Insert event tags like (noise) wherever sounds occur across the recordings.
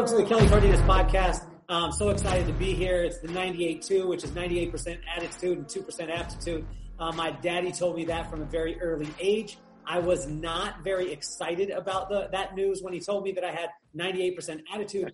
Welcome to the Kelly Cardenas podcast. I'm so excited to be here. It's the 98.2, which is 98% attitude and 2% aptitude. Uh, my daddy told me that from a very early age. I was not very excited about the, that news when he told me that I had 98% attitude,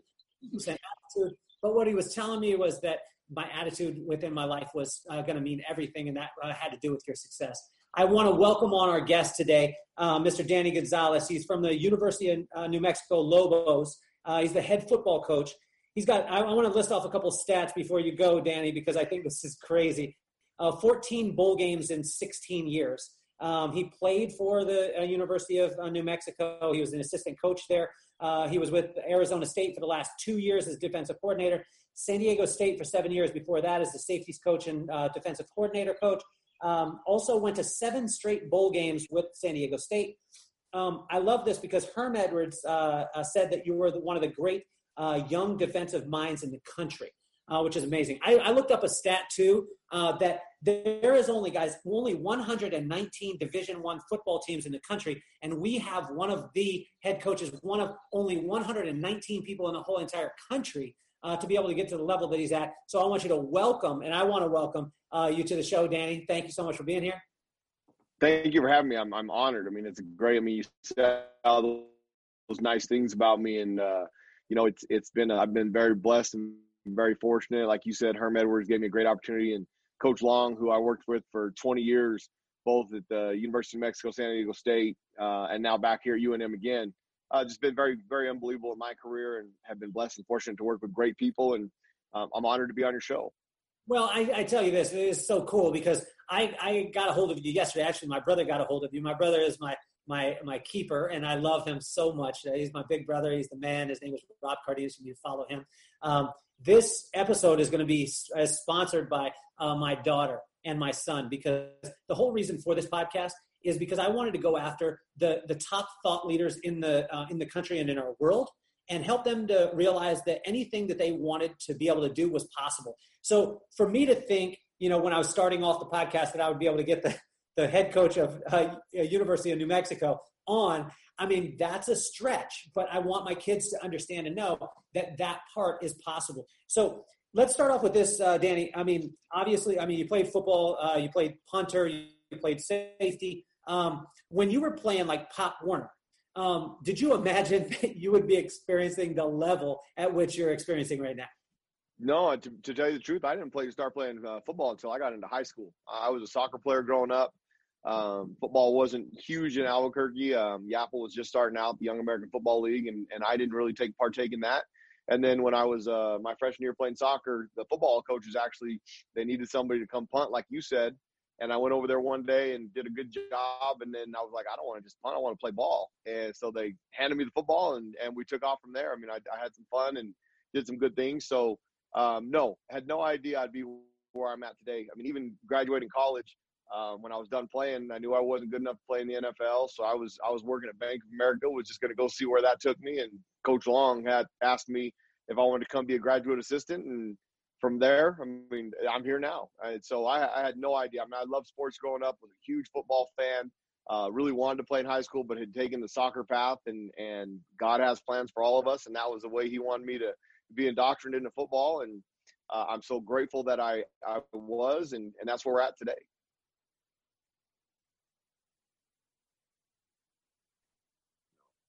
2% attitude. But what he was telling me was that my attitude within my life was uh, going to mean everything, and that uh, had to do with your success. I want to welcome on our guest today, uh, Mr. Danny Gonzales. He's from the University of uh, New Mexico Lobos. Uh, he's the head football coach. He's got, I, I want to list off a couple stats before you go, Danny, because I think this is crazy. Uh, 14 bowl games in 16 years. Um, he played for the uh, University of uh, New Mexico. He was an assistant coach there. Uh, he was with Arizona State for the last two years as defensive coordinator. San Diego State for seven years before that as the safeties coach and uh, defensive coordinator coach. Um, also went to seven straight bowl games with San Diego State. Um, I love this because Herm Edwards uh, uh, said that you were the, one of the great uh, young defensive minds in the country, uh, which is amazing. I, I, looked up a stat too uh, that there is only guys only 119 Division One football teams in the country, and we have one of the head coaches, one of only 119 people in the whole entire country uh, to be able to get to the level that he's at. So I want you to welcome, and I want to welcome you to the show, Danny. Thank you so much for being here. Thank you for having me. I'm I'm honored. I mean, it's great. I mean, you said all those nice things about me, and uh, you know, it's it's been I've been very blessed and very fortunate. Like you said, Herm Edwards gave me a great opportunity, and Coach Long, who I worked with for 20 years, both at the University of Mexico, San Diego State, uh, and now back here at UNM again. Uh, just been very, very unbelievable in my career, and have been blessed and fortunate to work with great people. And um, I'm honored to be on your show. Well, I, I, tell you this, it is so cool because I, I got a hold of you yesterday. Actually, my brother got a hold of you. My brother is my my my keeper, and I love him so much. He's my big brother. He's the man. His name is Rob Cardenas. You follow him. Um, this episode is going to be sponsored by uh, my daughter and my son because the whole reason for this podcast is because I wanted to go after the the top thought leaders in the uh, in the country and in our world and help them to realize that anything that they wanted to be able to do was possible. So for me to think, you know, when I was starting off the podcast that I would be able to get the, the head coach of uh, University of New Mexico on, I mean, that's a stretch, but I want my kids to understand and know that that part is possible. So let's start off with this, uh, Danny. I mean, obviously, I mean, you played football, uh, you played punter, you played safety. Um, when you were playing like Pop Warner, um, did you imagine (laughs) that you would be experiencing the level at which you're experiencing right now? No, to, to tell you the truth, I didn't play start playing uh, football until I got into high school. I was a soccer player growing up. Um, football wasn't huge in Albuquerque. Um, YAFL was just starting out, the Young American Football League, and, and I didn't really take partake in that. And then when I was uh, my freshman year playing soccer, the football coaches actually they needed somebody to come punt, like you said. And I went over there one day and did a good job. And then I was like, I don't want to just punt. I want to play ball. And so they handed me the football and, and we took off from there. I mean, I, I had some fun and did some good things. So, um, no, had no idea I'd be where I'm at today. I mean, even graduating college, um, when I was done playing, I knew I wasn't good enough to play in the NFL. So I was, I was working at Bank of America, was just going to go see where that took me. And Coach Long had asked me if I wanted to come be a graduate assistant. And from there, I mean, I'm here now. And so I, I, had no idea. I mean, I loved sports growing up, was a huge football fan, uh, really wanted to play in high school, but had taken the soccer path and, and God has plans for all of us. And that was the way he wanted me to be indoctrinated into football. And uh, I'm so grateful that I, I was, and, and that's where we're at today.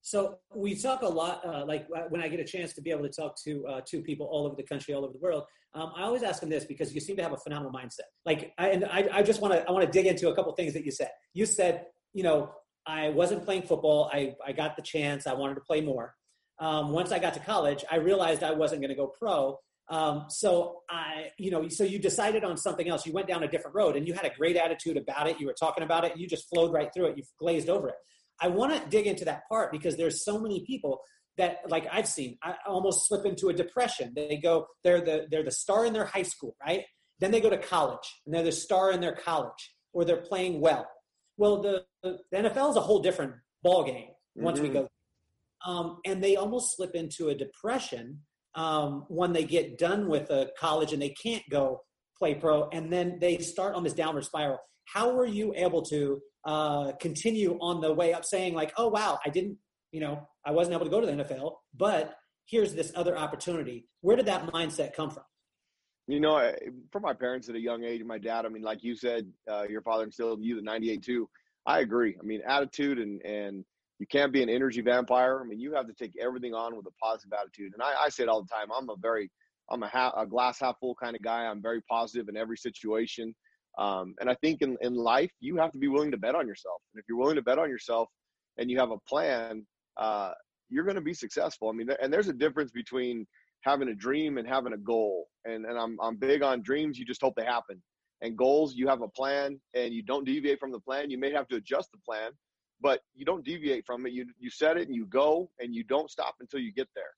So we talk a lot, uh, like uh, when I get a chance to be able to talk to uh, two people all over the country, all over the world, um, I always ask them this because you seem to have a phenomenal mindset. Like, I, and I, I just want to, I want to dig into a couple things that you said. You said, you know, I wasn't playing football. I, I got the chance. I wanted to play more. Um, once I got to college, I realized I wasn't going to go pro. Um, so I, you know, so you decided on something else. You went down a different road, and you had a great attitude about it. You were talking about it. You just flowed right through it. You glazed over it. I want to dig into that part because there's so many people that like I've seen I almost slip into a depression. They go they're the they're the star in their high school, right? Then they go to college and they're the star in their college or they're playing well. Well, the, the NFL is a whole different ball game once mm-hmm. we go. Um, and they almost slip into a depression um, when they get done with a college and they can't go play pro, and then they start on this downward spiral. How were you able to uh, continue on the way up saying like, oh, wow, I didn't, you know, I wasn't able to go to the NFL, but here's this other opportunity. Where did that mindset come from? You know, from my parents at a young age, my dad, I mean, like you said, uh, your father instilled you the 98 too. I agree. I mean, attitude and, and you can't be an energy vampire. I mean, you have to take everything on with a positive attitude. And I, I say it all the time. I'm a very, I'm a, half, a glass half full kind of guy. I'm very positive in every situation. Um, and I think in, in life, you have to be willing to bet on yourself. And if you're willing to bet on yourself and you have a plan, uh, you're going to be successful. I mean, and there's a difference between having a dream and having a goal. And, and I'm, I'm big on dreams. You just hope they happen. And goals, you have a plan and you don't deviate from the plan. You may have to adjust the plan, but you don't deviate from it. You, you set it and you go and you don't stop until you get there.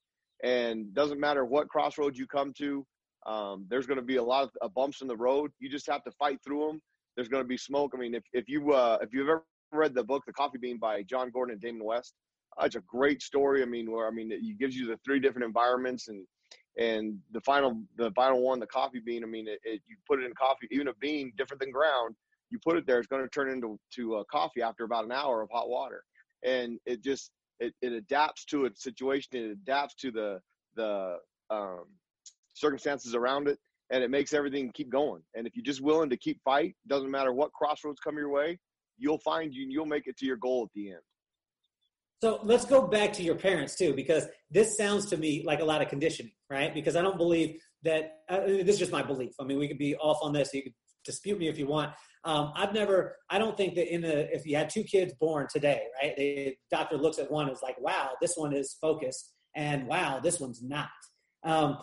And doesn't matter what crossroads you come to. Um, there's going to be a lot of uh, bumps in the road. You just have to fight through them. There's going to be smoke. I mean, if, if you, uh, if you've ever read the book, The Coffee Bean by Jon Gordon and Damon West, uh, it's a great story. I mean, where I mean, it gives you the three different environments and and the final the final one, the coffee bean. I mean, it, it you put it in coffee, even a bean different than ground. You put it there, it's going to turn into to uh, coffee after about an hour of hot water, and it just it, it adapts to its situation. It adapts to the the um, circumstances around it, and it makes everything keep going. And if you're just willing to keep fight, doesn't matter what crossroads come your way, you'll find you you'll make it to your goal at the end. So let's go back to your parents too, because this sounds to me like a lot of conditioning, right? Because I don't believe that uh, this is just my belief. I mean, we could be off on this. You could dispute me if you want. Um, I've never. I don't think that in a if you had two kids born today, right? The doctor looks at one and is like, "Wow, this one is focused," and "Wow, this one's not." Um,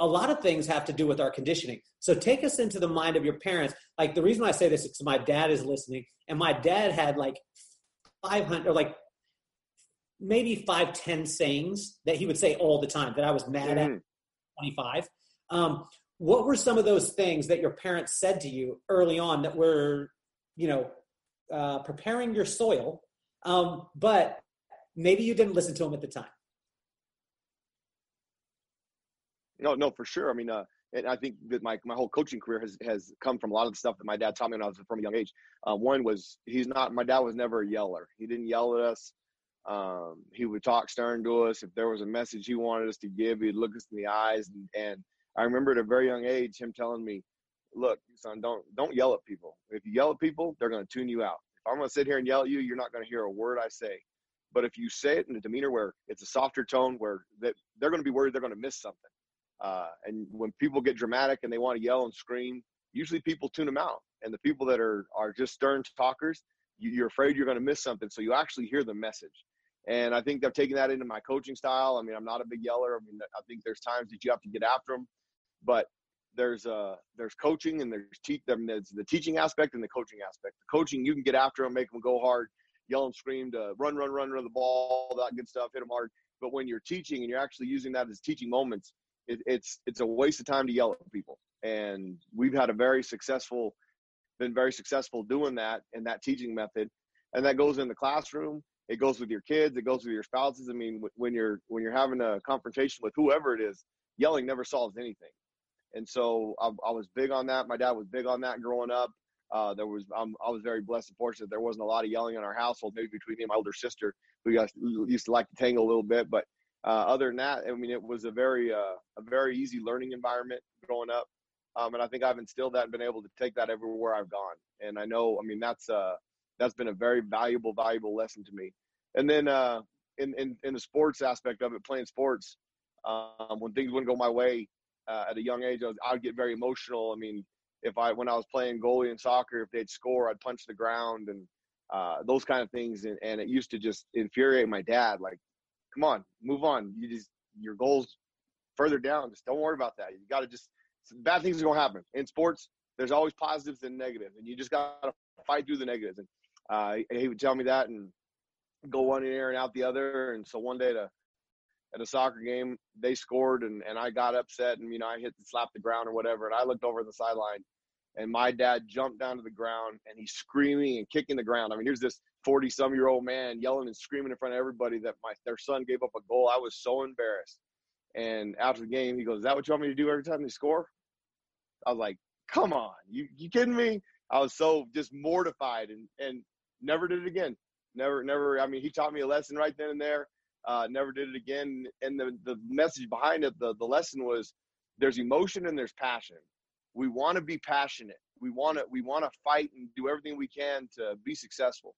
a lot of things have to do with our conditioning. So take us into the mind of your parents. Like the reason I say this is because my dad is listening, and my dad had like 500 or like maybe five, ten sayings that he would say all the time that I was mad mm-hmm. at 25. Um, what were some of those things that your parents said to you early on that were, you know, uh, preparing your soil, um, but maybe you didn't listen to them at the time? No, no, for sure. I mean, uh, and I think that my, my whole coaching career has, has come from a lot of the stuff that my dad taught me when I was from a young age. Uh, one was he's not, my dad was never a yeller. He didn't yell at us. Um, he would talk stern to us. If there was a message he wanted us to give, he'd look us in the eyes. And, and I remember at a very young age him telling me, "Look, son, don't don't yell at people. If you yell at people, they're going to tune you out. If I'm going to sit here and yell at you, you're not going to hear a word I say. But if you say it in a demeanor where it's a softer tone, where that they're going to be worried they're going to miss something. Uh, and when people get dramatic and they want to yell and scream, usually people tune them out. And the people that are are just stern talkers, you're afraid you're going to miss something, so you actually hear the message. And I think they're taking that into my coaching style. I mean, I'm not a big yeller. I mean, I think there's times that you have to get after them, but there's uh there's coaching and there's there's the teaching aspect and the coaching aspect. The coaching you can get after them, make them go hard, yell and scream to run, run, run, run the ball, all that good stuff, hit them hard. But when you're teaching and you're actually using that as teaching moments, it, it's it's a waste of time to yell at people. And we've had a very successful, been very successful doing that and that teaching method, and that goes in the classroom it goes with your kids it goes with your spouses i mean when you're when you're having a confrontation with whoever it is yelling never solves anything and so I, I was big on that my dad was big on that growing up uh, there was um, I was very blessed and fortunate. There wasn't a lot of yelling in our household, maybe between me and my older sister, who used to like to tangle a little bit. But uh, other than that, I mean, it was a very uh, a very easy learning environment growing up, um, and I think I've instilled that and been able to take that everywhere I've gone. And I know, I mean, that's uh, that's been a very valuable, valuable lesson to me. And then uh, in, in, in the sports aspect of it, playing sports, um, when things wouldn't go my way uh, at a young age, I, was, I would get very emotional. I mean, if I when I was playing goalie in soccer, if they'd score, I'd punch the ground and uh, those kind of things. And, and it used to just infuriate my dad. Like, come on, move on. You just your goals further down. Just don't worry about that. You got to just bad things are gonna happen in sports. There's always positives and negatives, and you just got to fight through the negatives. And uh, he would tell me that and go one ear and out the other. And so one day a, at a soccer game, they scored and, and I got upset and, you know, I hit the slap the ground or whatever. And I looked over the sideline and my dad jumped down to the ground and he's screaming and kicking the ground. I mean, here's this 40 some year old man yelling and screaming in front of everybody that my, their son gave up a goal. I was so embarrassed. And after the game, he goes, is that what you want me to do every time they score? I was like, come on, you, you kidding me? I was so just mortified and, and never did it again. Never, never. I mean, he taught me a lesson right then and there. Uh, never did it again. And the the message behind it, the the lesson was, there's emotion and there's passion. We want to be passionate. We want to we want to fight and do everything we can to be successful.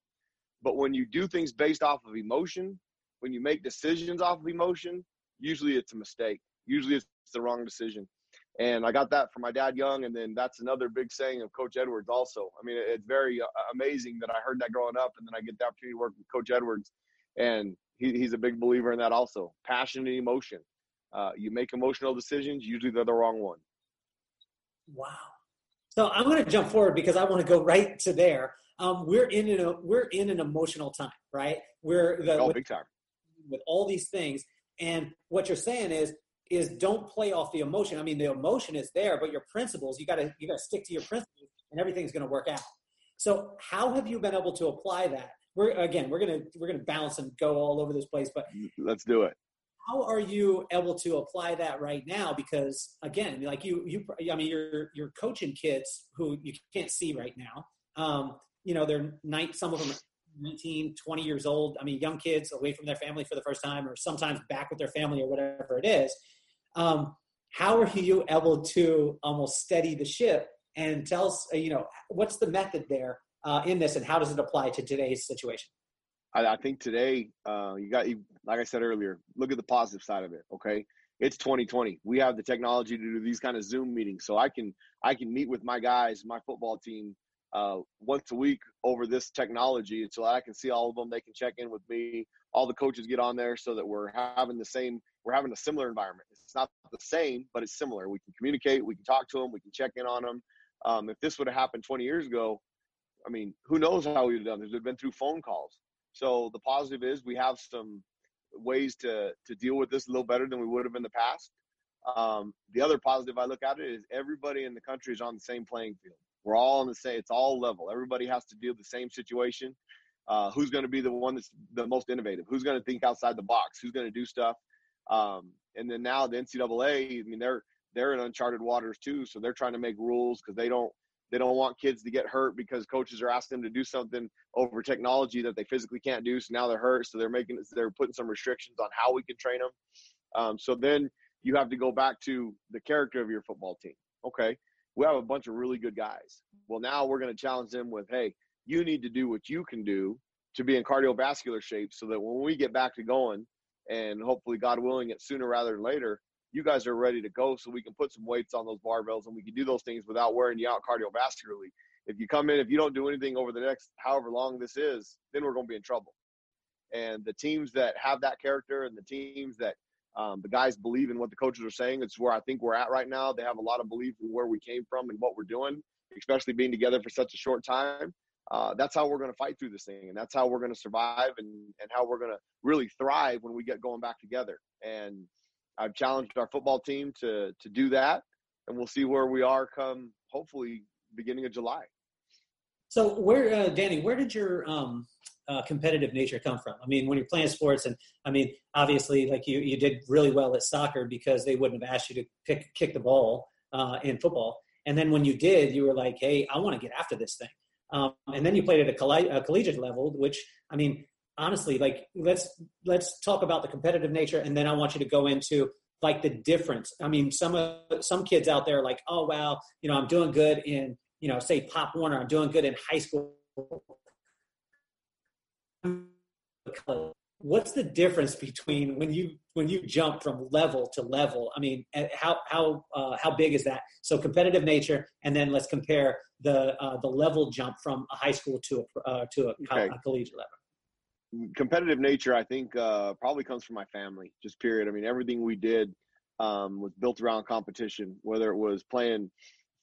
But when you do things based off of emotion, when you make decisions off of emotion, usually it's a mistake. Usually it's the wrong decision. And I got that from my dad young. And then that's another big saying of Coach Edwards also. I mean, it's very uh, amazing that I heard that growing up. And then I get the opportunity to work with Coach Edwards. And he, he's a big believer in that also. Passion and emotion. Uh, you make emotional decisions, usually they're the wrong one. Wow. So I'm going to jump forward because I want to go right to there. Um, we're in an, we're in an emotional time, right? We're the, oh, with, big time with all these things. And what you're saying is is don't play off the emotion. I mean, the emotion is there, but your principles, you gotta you gotta stick to your principles and everything's gonna work out. So how have you been able to apply that? We're again, we're gonna we're gonna bounce and go all over this place, but let's do it. How are you able to apply that right now? Because again, like you, you, I mean, you're you're coaching kids who you can't see right now. Um, you know, they're night. Some of them 19, 20 years old. I mean, young kids away from their family for the first time, or sometimes back with their family, or whatever it is. Um, how are you able to almost steady the ship and tell us, you know, what's the method there uh, in this, and how does it apply to today's situation? I, I think today uh, you got, like I said earlier, look at the positive side of it. Okay, it's 2020. We have the technology to do these kind of Zoom meetings, so I can I can meet with my guys, my football team, uh, once a week over this technology so I can see all of them. They can check in with me. All the coaches get on there so that we're having the same, we're having a similar environment. It's not the same, but it's similar. We can communicate, we can talk to them, we can check in on them. Um, if this would have happened 20 years ago, I mean, who knows how we would have done this? We've been through phone calls. So the positive is we have some ways to to deal with this a little better than we would have in the past. Um, the other positive I look at it is everybody in the country is on the same playing field. We're all on the same. It's all level. Everybody has to deal with the same situation. Uh, who's going to be the one that's the most innovative? Who's going to think outside the box? Who's going to do stuff? Um, and then now the NCAA. I mean, they're they're in uncharted waters too. So they're trying to make rules because they don't they don't want kids to get hurt because coaches are asking them to do something over technology that they physically can't do. So now they're hurt. So they're making they're putting some restrictions on how we can train them. Um, so then you have to go back to the character of your football team. Okay, we have a bunch of really good guys. Well, now we're going to challenge them with, hey, you need to do what you can do to be in cardiovascular shape so that when we get back to going, and hopefully, God willing, it sooner rather than later, you guys are ready to go so we can put some weights on those barbells and we can do those things without wearing you out cardiovascularly. If you come in, if you don't do anything over the next however long this is, then we're going to be in trouble. And the teams that have that character and the teams that um, the guys believe in what the coaches are saying. It's where I think we're at right now. They have a lot of belief in where we came from and what we're doing, especially being together for such a short time. Uh, that's how we're going to fight through this thing, and that's how we're going to survive, and and how we're going to really thrive when we get going back together. And I've challenged our football team to to do that, and we'll see where we are come hopefully beginning of July. So where, uh, Danny, where did your um, uh, competitive nature come from? I mean, when you're playing sports, and I mean, obviously, like you, you did really well at soccer because they wouldn't have asked you to pick, kick the ball uh, in football. And then when you did, you were like, hey, I want to get after this thing. Um, and then you played at a, coll- a collegiate level, which I mean, honestly, like let's let's talk about the competitive nature, and then I want you to go into like the difference. I mean, some of some kids out there like, oh wow, you know, I'm doing good in you know, say Pop Warner, I'm doing good in high school. What's the difference between when you when you jump from level to level? I mean, how how uh, how big is that? So competitive nature, and then let's compare the uh, the level jump from a high school to a uh, to a, okay. a, collegiate level. Competitive nature, I think, uh, probably comes from my family. Just period. I mean, everything we did um, was built around competition. Whether it was playing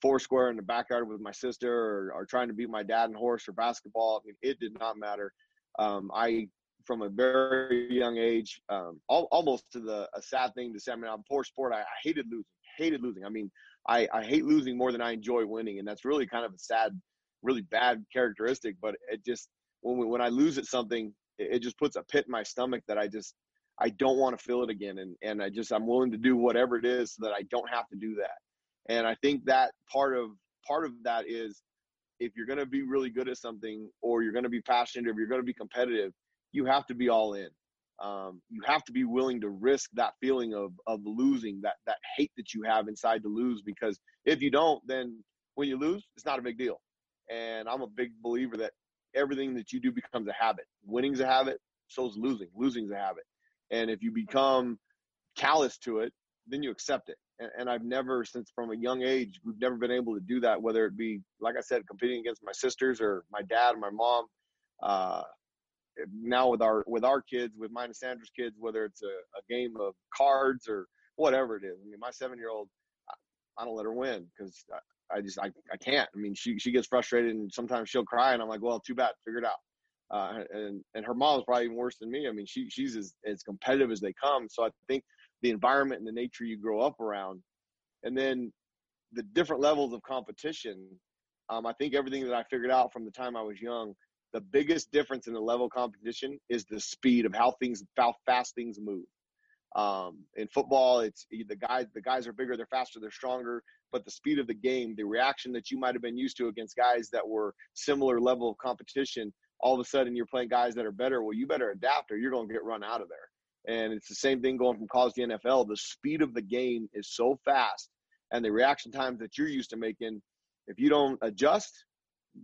four square in the backyard with my sister or, or trying to beat my dad in horse or basketball. I mean, it did not matter. Um, I, from a very young age, um, al- almost to the a sad thing to say. I mean, I'm poor sport. I, I hated losing. Hated losing. I mean, I, I hate losing more than I enjoy winning, and that's really kind of a sad, really bad characteristic. But it just when we, when I lose at something, it, just puts a pit in my stomach that I just I don't want to feel it again, and and I just I'm willing to do whatever it is so that I don't have to do that. And I think that part of part of that is if you're going to be really good at something or you're going to be passionate or you're going to be competitive, you have to be all in. um, you have to be willing to risk that feeling of of losing, that that hate that you have inside to lose. Because if you don't, then when you lose, it's not a big deal. And I'm a big believer that everything that you do becomes a habit. Winning's a habit, so is losing. Losing's a habit. And if you become callous to it, then you accept it. And, and, I've never, since from a young age, we've never been able to do that. Whether it be, like I said, competing against my sisters or my dad or my mom. Uh, now with our with our kids, with mine and Sandra's kids, whether it's a, a game of cards or whatever it is. I mean, my seven year old, I don't let her win because I, just I, I can't. I mean, she she gets frustrated and sometimes she'll cry, and I'm like, well, too bad, figure it out. Uh, and and her mom's probably even worse than me. I mean, she she's as, as competitive as they come. So I think the environment and the nature you grow up around, and then the different levels of competition. Um, I think everything that I figured out from the time I was young the biggest difference in the level of competition is the speed of how things how fast things move. Um, in football, it's the guys the guys are bigger, they're faster, they're stronger, but the speed of the game, the reaction that you might have been used to against guys that were similar level of competition, all of a sudden you're playing guys that are better. Well, you better adapt or you're going to get run out of there. And it's the same thing going from college to NFL. The speed of the game is so fast, and the reaction times that you're used to making, if you don't adjust,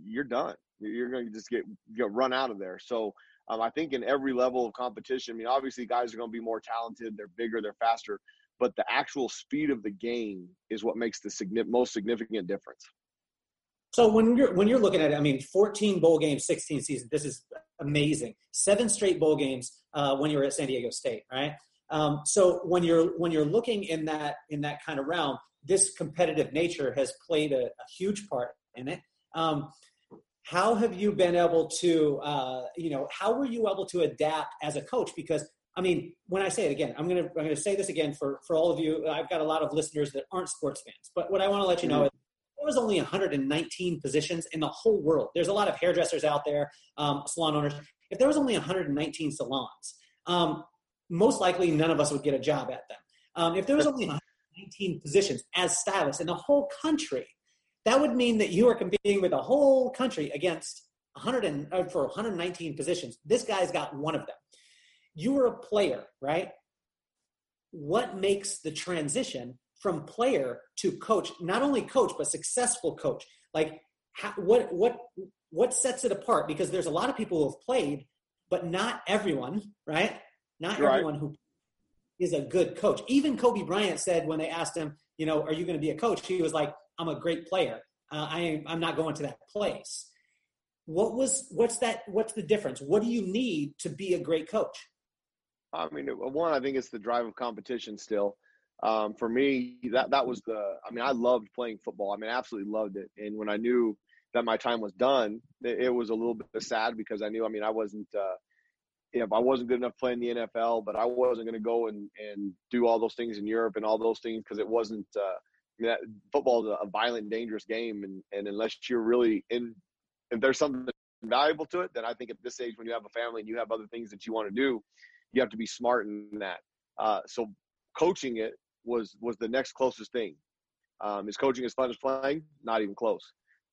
you're done. You're going to just get get run out of there. So um, I think in every level of competition, I mean, obviously guys are going to be more talented, they're bigger, they're faster, but the actual speed of the game is what makes the most significant difference. So when you're when you're looking at it, I mean, 14 bowl games, 16 seasons. This is amazing. Seven straight bowl games uh, when you were at San Diego State, right? Um, so when you're when you're looking in that in that kind of realm, this competitive nature has played a, a huge part in it. Um, how have you been able to uh, you know how were you able to adapt as a coach? Because i mean when i say it again i'm going to i'm going to say this again for for all of you. I've got a lot of listeners that aren't sports fans but what i want to let you know mm-hmm. is there was only 119 positions in the whole world. There's a lot of hairdressers out there um, salon owners. If there was only 119 salons um, most likely none of us would get a job at them. Um, if there was only 119 positions as stylists in the whole country that would mean that you are competing with a whole country against 100 and, uh, for 119 positions. This guy's got one of them. You are a player, right? What makes the transition from player to coach, not only coach, but successful coach? Like, how, what, what, what sets it apart? Because there's a lot of people who have played, but not everyone, right? Not right. everyone who is a good coach. Even Kobe Bryant said when they asked him, you know, are you going to be a coach? He was like, I'm a great player. Uh, I I'm not going to that place. What was what's that? What's the difference? What do you need to be a great coach? I mean, one, I think it's the drive of competition. Still, um, for me, that that was the. I mean, I loved playing football. I mean, I absolutely loved it. And when I knew that my time was done, it, it was a little bit sad because I knew. I mean, I wasn't. Uh, if I wasn't good enough playing the NFL, but I wasn't going to go and, and do all those things in Europe and all those things because it wasn't uh, that football is a violent, dangerous game, and and unless you're really in, if there's something valuable to it, then I think at this age, when you have a family and you have other things that you want to do, you have to be smart in that. Uh, so coaching it was was the next closest thing. Um, is coaching as fun as playing? Not even close.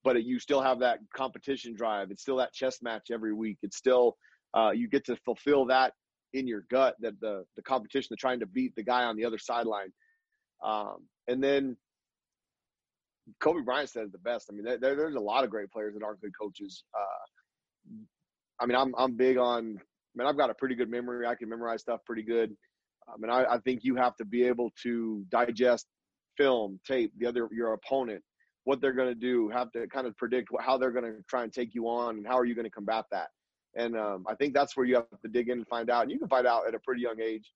But it, you still have that competition drive. It's still that chess match every week. It's still uh, you get to fulfill that in your gut that the the competition, of trying to beat the guy on the other sideline. Um, and then Kobe Bryant said it the best. I mean, there, there's a lot of great players that aren't good coaches. Uh, I mean, I'm I'm big on. I mean, I've got a pretty good memory. I can memorize stuff pretty good. I mean, I, I think you have to be able to digest film, tape, the other your opponent, what they're going to do, have to kind of predict what, how they're going to try and take you on, and how are you going to combat that. And um, I think that's where you have to dig in and find out. And you can find out at a pretty young age.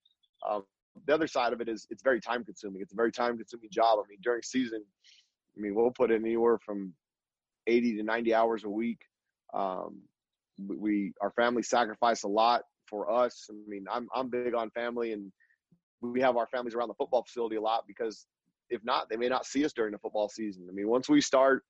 Um, the other side of it is it's very time consuming. It's a very time consuming job. I mean, during season, I mean, we'll put in anywhere from 80 to 90 hours a week. Um, we, our family sacrifice a lot for us. I mean, I'm, I'm big on family and we have our families around the football facility a lot because if not, they may not see us during the football season. I mean, once we start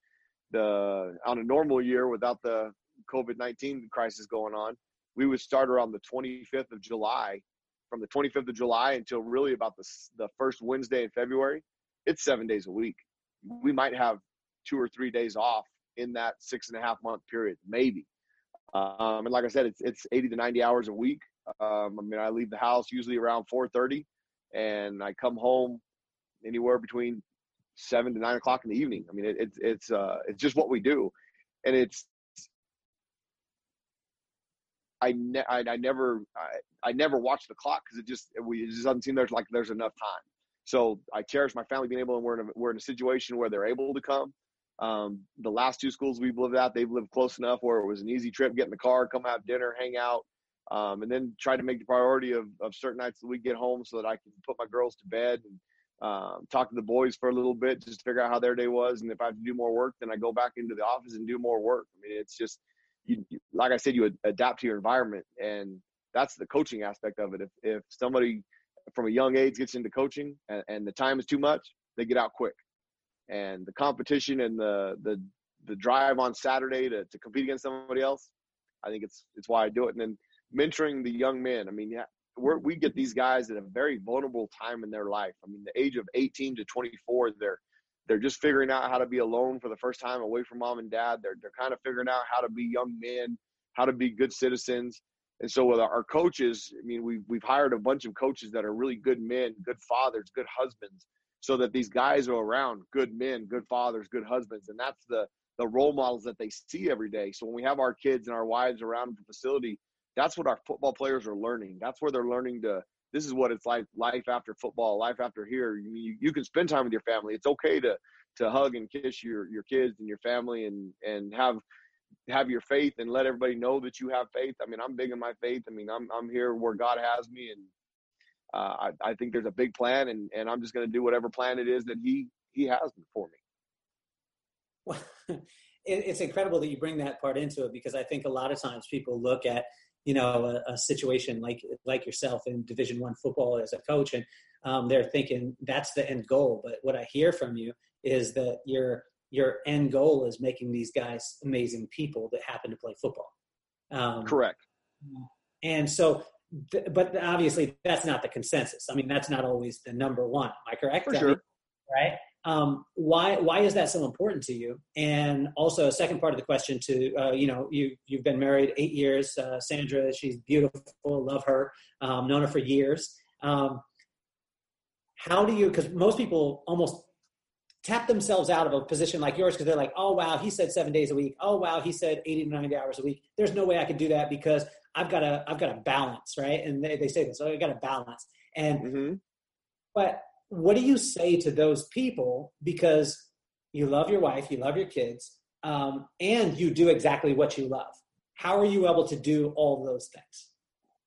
the, on a normal year without the COVID-19 crisis going on, we would start around the 25th of July from the 25th of July until really about the, the first Wednesday in February. It's seven days a week we might have two or three days off in that six and a half month period, maybe. Um, and like I said, it's it's 80 to 90 hours a week. Um, I mean, I leave the house usually around 4:30, and I come home anywhere between seven to nine o'clock in the evening. I mean, it, it's it's uh, it's just what we do, and it's I, ne- I, I never I, I never watch the clock because it just we it just doesn't seem there's like there's enough time. So I cherish my family being able to we're in a, we're in a situation where they're able to come. Um, the last two schools we've lived at, they've lived close enough where it was an easy trip, get in the car, come have dinner, hang out, um, and then try to make the priority of, of certain nights that we get home so that I can put my girls to bed and um, talk to the boys for a little bit just to figure out how their day was. And if I have to do more work, then I go back into the office and do more work. I mean, it's just, you, like I said, you adapt to your environment, and that's the coaching aspect of it. If if somebody from a young age gets into coaching and, and the time is too much, they get out quick. And the competition and the the the drive on Saturday to, to compete against somebody else, I think it's it's why I do it. And then mentoring the young men. I mean, yeah, we we get these guys at a very vulnerable time in their life. I mean, the age of 18 to 24, they're they're just figuring out how to be alone for the first time away from mom and dad. They're they're kind of figuring out how to be young men, how to be good citizens. And so with our coaches, I mean, we've we've hired a bunch of coaches that are really good men, good fathers, good husbands, so that these guys are around good men, good fathers, good husbands, and that's the the role models that they see every day. So when we have our kids and our wives around the facility, that's what our football players are learning. That's where they're learning to this is what it's like life after football, life after here. You, you can spend time with your family. It's okay to to hug and kiss your your kids and your family and and have have your faith and let everybody know that you have faith. I mean, I'm big in my faith. I mean, I'm I'm here where God has me, and uh, I I think there's a big plan, and and I'm just going to do whatever plan it is that He He has for me. Well, (laughs) it's incredible that you bring that part into it because I think a lot of times people look at you know a, a situation like like yourself in Division One football as a coach, and um, they're thinking that's the end goal. But what I hear from you is that your your end goal is making these guys amazing people that happen to play football. Um, Correct. And so, but obviously that's not the consensus. I mean, that's not always the number one. Am I correct? For sure. right. Um, why why is that so important to you? And also a second part of the question to uh, you know you you've been married eight years. Uh, Sandra, she's beautiful, love her, um, known her for years. Um, how do you? Because most people almost tap themselves out of a position like yours because they're like, oh wow, he said seven days a week. Oh wow, he said eighty to ninety hours a week. There's no way I could do that because I've got a I've got a balance, right? And they, they say this, oh, I got a balance. And mm-hmm. but what do you say to those people because you love your wife, you love your kids, um, and you do exactly what you love? How are you able to do all those things?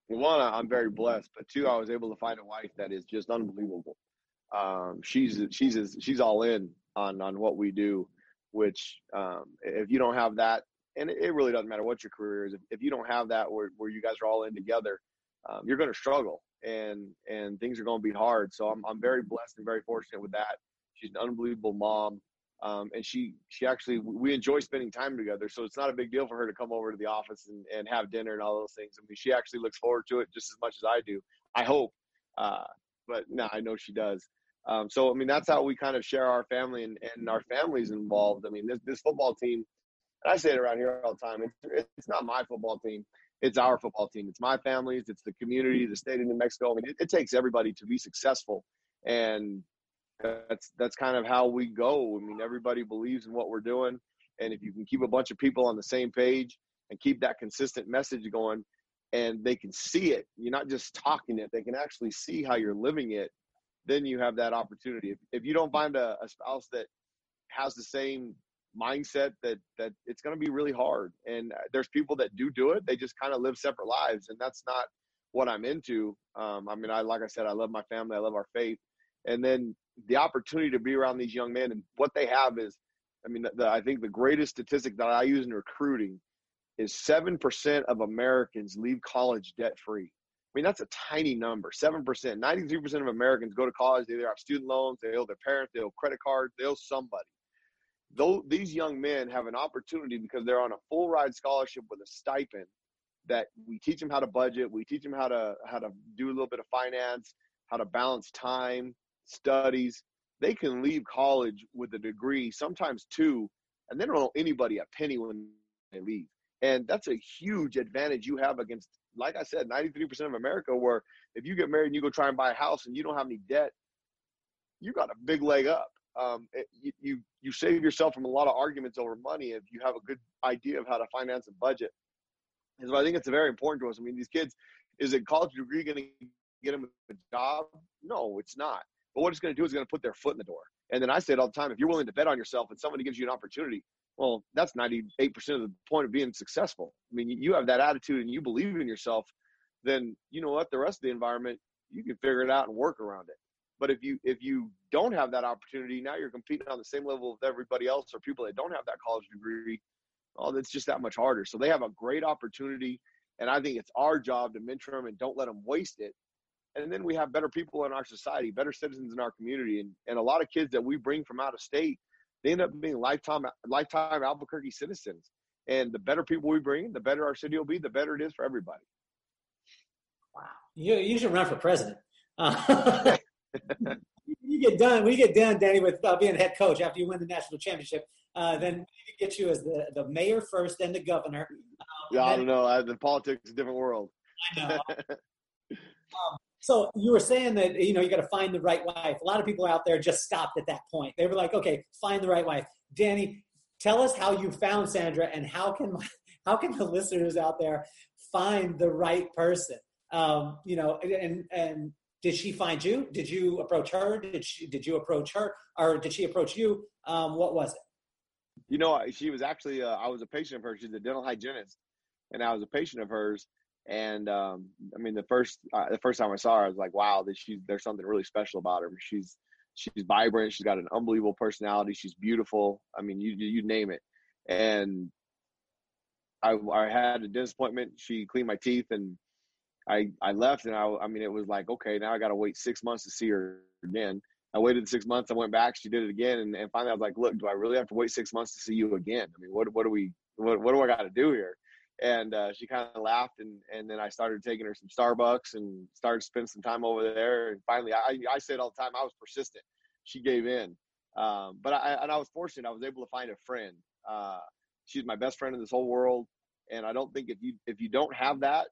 One, I'm very blessed, but two, I was able to find a wife that is just unbelievable. Um, she's she's she's all in on on what we do, which um, if you don't have that, and it really doesn't matter what your career is, if, if you don't have that where where you guys are all in together, um, you're going to struggle and and things are going to be hard. So I'm I'm very blessed and very fortunate with that. She's an unbelievable mom, um, and she she actually we enjoy spending time together. So it's not a big deal for her to come over to the office and, and have dinner and all those things. I mean, she actually looks forward to it just as much as I do. I hope, uh, but no, I know she does. Um, so I mean, that's how we kind of share our family and, and our families involved. I mean, this this football team, and I say it around here all the time. It's it's not my football team it's our football team. It's my family's. It's the community, the state of New Mexico. I mean, it, it takes everybody to be successful, and that's that's kind of how we go. I mean, everybody believes in what we're doing, and if you can keep a bunch of people on the same page and keep that consistent message going, and they can see it, you're not just talking it; they can actually see how you're living it. Then you have that opportunity. If, if you don't find a, a spouse that has the same mindset that that it's going to be really hard. And uh, there's people that do do it they just kind of live separate lives and that's not what i'm into. Um, i mean i like i said i love my family i love our faith. And then the opportunity to be around these young men and what they have is i mean the, the, i think the greatest statistic that i use in recruiting is 7% of americans leave college debt free mean, that's a tiny number. 7%. 93% of Americans go to college. They either have student loans, they owe their parents, they owe credit cards, they owe somebody though these young men have an opportunity because they're on a full ride scholarship with a stipend that we teach them how to budget we teach them how to how to do a little bit of finance how to balance time studies they can leave college with a degree sometimes two and they don't owe anybody a penny when they leave and that's a huge advantage you have against like I said, 93% of America, where if you get married and you go try and buy a house and you don't have any debt, you got a big leg up. Um, it, you, you save yourself from a lot of arguments over money if you have a good idea of how to finance a budget. And so I think it's very important to us. I mean, these kids, is a college degree going to get them a job? No, it's not. But what it's going to do is going to put their foot in the door. And then I say it all the time: if you're willing to bet on yourself and somebody gives you an opportunity, well, that's 98% of the point of being successful. I mean, you have that attitude and you believe in yourself, then you know what? The rest of the environment, you can figure it out and work around it. But if you if you don't have that opportunity, now you're competing on the same level with everybody else or people that don't have that college degree. Oh, that's just that much harder. So they have a great opportunity, and I think it's our job to mentor them and don't let them waste it. And then we have better people in our society, better citizens in our community, and and a lot of kids that we bring from out of state, they end up being lifetime lifetime Albuquerque citizens. And the better people we bring, the better our city will be, the better it is for everybody. Wow, you you should run for president. Uh, (laughs) you get done you get done, Danny, with uh, being head coach after you win the national championship. Uh, then we get you as the, the mayor first, then the governor. Um, yeah, I don't know. I, the politics is a different world. I know. (laughs) um, so you were saying that you know you got to find the right wife. A lot of people out there just stopped at that point. They were like, okay, find the right wife. Danny, tell us how you found Sandra, and how can (laughs) how can the listeners out there find the right person? Um, you know, and and did she find you? Did you approach her? Did she? Did you approach her, or did she approach you? Um, what was it? You know, she was actually. Uh, I was a patient of hers. She's a dental hygienist, and I was a patient of hers. And um, I mean, the first uh, the first time I saw her, I was like, "Wow, that she's there's something really special about her. She's she's vibrant. She's got an unbelievable personality. She's beautiful. I mean, you you name it." And I I had a dentist appointment. She cleaned my teeth and I I left and I I mean it was like okay now I got to wait six months to see her again. I waited six months. I went back. She did it again, and, and finally I was like, look, do I really have to wait six months to see you again? I mean, what what do we what what do I got to do here? And uh, she kind of laughed, and and then I started taking her some Starbucks and started spending some time over there. And finally, I I say it all the time. I was persistent. She gave in, um, but I and I was fortunate. I was able to find a friend. Uh, she's my best friend in this whole world, and I don't think if you if you don't have that,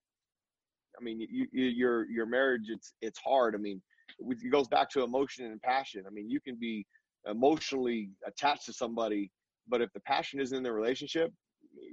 I mean, you, you, your your marriage it's it's hard. I mean, it goes back to emotion and passion. I mean, you can be emotionally attached to somebody, but if the passion isn't in the relationship,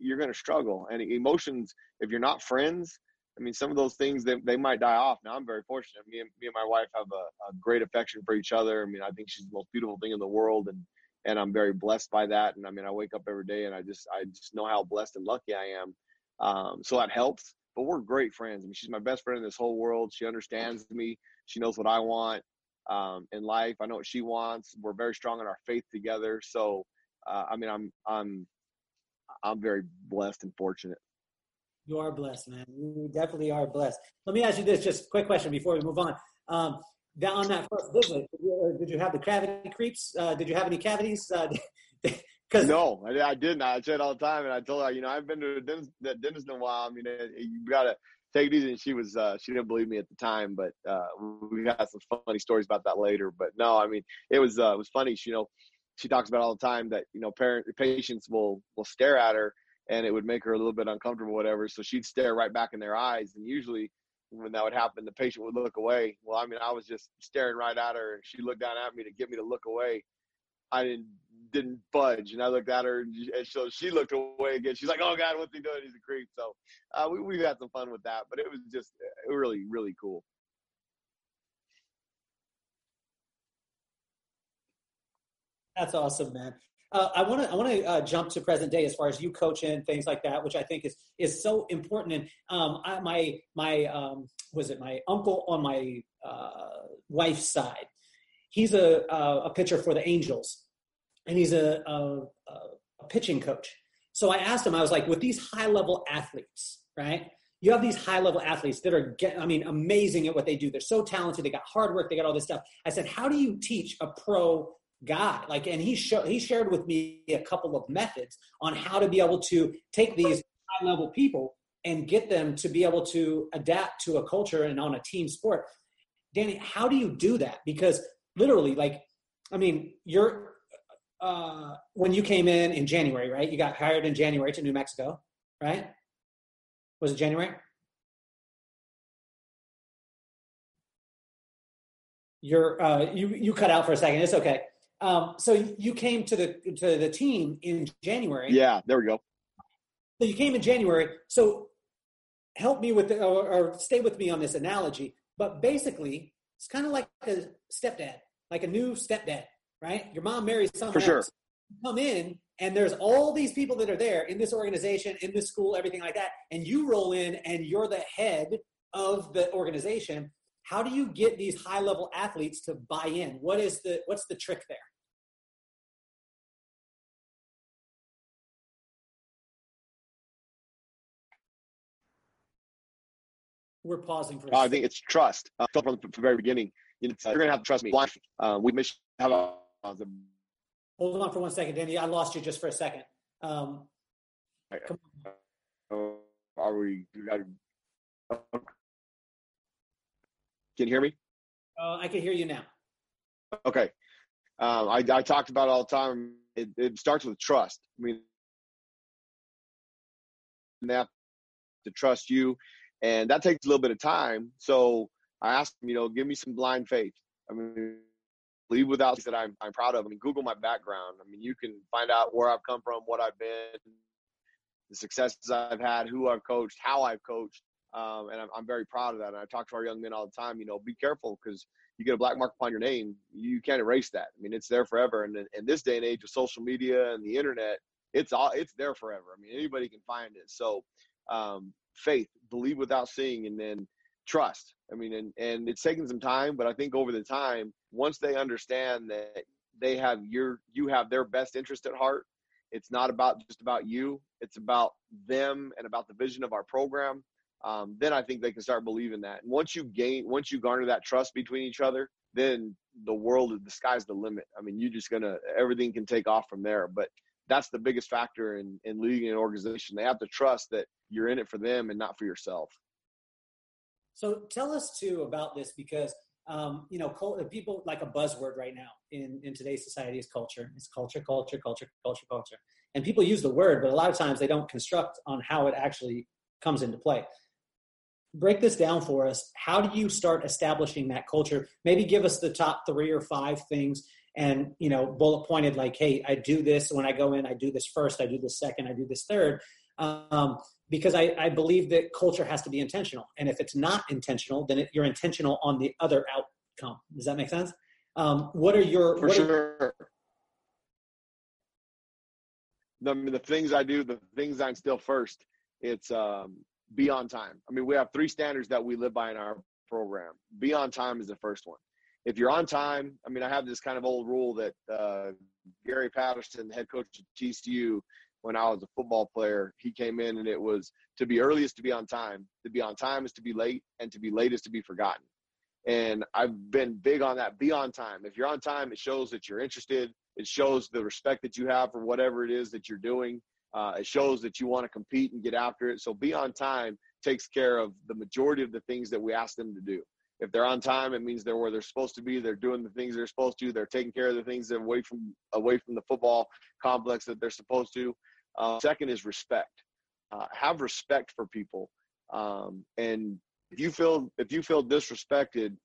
you're going to struggle. And emotions, if you're not friends, I mean, some of those things they, they might die off. Now I'm very fortunate. Me and me and my wife have a, a great affection for each other. I mean, I think she's the most beautiful thing in the world, and and I'm very blessed by that. And I mean, I wake up every day and I just I just know how blessed and lucky I am. Um, so that helps but we're great friends. I mean, she's my best friend in this whole world. She understands me. She knows what I want um, in life. I know what she wants. We're very strong in our faith together. So, uh, I mean, I'm I'm I'm very blessed and fortunate. You are blessed, man. You definitely are blessed. Let me ask you this, just quick question before we move on. Um, down on that first visit, did you have the cavity creeps? Uh, did you have any cavities? Uh, (laughs) Cause no, I, I, didn't. I said all the time, and I told her, you know, I've been to the dentist, dentist in a while. I mean, you gotta take it easy. And she was, uh, she didn't believe me at the time, but uh, we got some funny stories about that later. But no, I mean, it was, uh, it was funny. She, you know, she talks about all the time that you know, parent patients will will stare at her, and it would make her a little bit uncomfortable, whatever. So she'd stare right back in their eyes, and usually when that would happen, the patient would look away. Well, I mean, I was just staring right at her, and she looked down at me to get me to look away. I didn't didn't budge, and I looked at her, and so she looked away again. She's like, "Oh God, what's he doing? He's a creep." So uh, we we had some fun with that, but it was just uh, really really cool. That's awesome, man. Uh, I want to I want to uh, jump to present day as far as you coaching things like that, which I think is is so important. And um, I, my my um, was it my uncle on my uh, wife's side? He's a a pitcher for the Angels, and he's a, a, a pitching coach. So I asked him, I was like, with these high level athletes, right? You have these high level athletes that are, get, I mean, amazing at what they do. They're so talented. They got hard work. They got all this stuff. I said, how do you teach a pro guy like and he showed he shared with me a couple of methods on how to be able to take these high level people and get them to be able to adapt to a culture and on a team sport. Danny how do you do that? Because literally like i mean you're uh when you came in in january right? You got hired in january to new mexico right? Was it january? You're uh, you you cut out for a second. It's okay. Um, so you came to the to the team in January. Yeah, there we go. So you came in January. So help me with the, or, or stay with me on this analogy. But basically, it's kind of like a stepdad, like a new stepdad, right? Your mom marries someone for sure. else. Come in, and there's all these people that are there in this organization, in this school, everything like that, and you roll in, and you're the head of the organization. How do you get these high level athletes to buy in? What is the what's the trick there? We're pausing for. Uh, I think it's trust. Uh, from the very beginning, you know, you're going to have to trust me. Uh, we miss have a, uh, the, Hold on for one second, Danny. I lost you just for a second. Um, come on. Uh, are we? Got, can you hear me? Uh, I can hear you now. Okay. Um, I, I talked about all the time. It, it starts with trust. I mean, they have to trust you, and that takes a little bit of time. So I asked him, you know, give me some blind faith. I mean, leave without that I'm I'm proud of. I mean, Google my background. I mean, you can find out where I've come from, what I've been, the successes I've had, who I've coached, how I've coached, um, and I'm, I'm very proud of that. And I talk to our young men all the time. You know, be careful because you get a black mark upon your name, you can't erase that. I mean, it's there forever. And in this day and age of social media and the internet, it's all it's there forever. I mean, anybody can find it. So, um, faith, believe without seeing, and then trust. I mean, and and it's taken some time, but I think over the time, once they understand that they have your you have their best interest at heart, it's not about just about you. It's about them and about the vision of our program um, then I think they can start believing that. And once you gain, once you garner that trust between each other, then the world, the sky's the limit. I mean, you're just gonna everything can take off from there. But that's the biggest factor in in leading an organization. They have to trust that you're in it for them and not for yourself. So tell us too about this because um, you know people like a buzzword right now in in today's society is culture. It's culture, culture, culture, culture, culture, and people use the word, but a lot of times they don't construct on how it actually comes into play break this down for us. How do you start establishing that culture? Maybe give us the top three or five things and you know bullet pointed like hey i do this. When i go in i do this first. I do this second. I do this third. Um, because I, I, believe that culture has to be intentional. And if it's not intentional then it, you're intentional on the other outcome. Does that make sense? Um, what are your for sure. Mean, the things i do the things i instill first it's um, be on time. I mean, we have three standards that we live by in our program. Be on time is the first one. If you're on time, I mean, I have this kind of old rule that uh, Gary Patterson, head coach at TCU, when I was a football player, he came in and it was to be early is to be on time, to be on time is to be late, and to be late is to be forgotten. And I've been big on that. Be on time. If you're on time, it shows that you're interested. It shows the respect that you have for whatever it is that you're doing. Uh, it shows that you want to compete and get after it. So be on time takes care of the majority of the things that we ask them to do. If they're on time, it means they're where they're supposed to be. They're doing the things they're supposed to. They're taking care of the things away from away from the football complex that they're supposed to. Uh, second is respect. Uh, have respect for people. Um, and if you feel if you feel disrespected,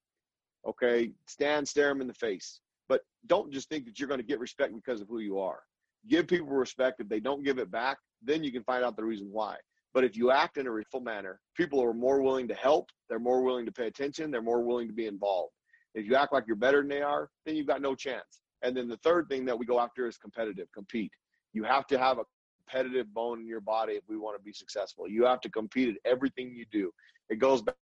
okay, stand, stare them in the face. But don't just think that you're going to get respect because of who you are give people respect. If they don't give it back, then you can find out the reason why. But if you act in a respectful manner, people are more willing to help. They're more willing to pay attention. They're more willing to be involved. If you act like you're better than they are, then you've got no chance. And then the third thing that we go after is competitive, compete. You have to have a competitive bone in your body if we want to be successful. You have to compete at everything you do. It goes back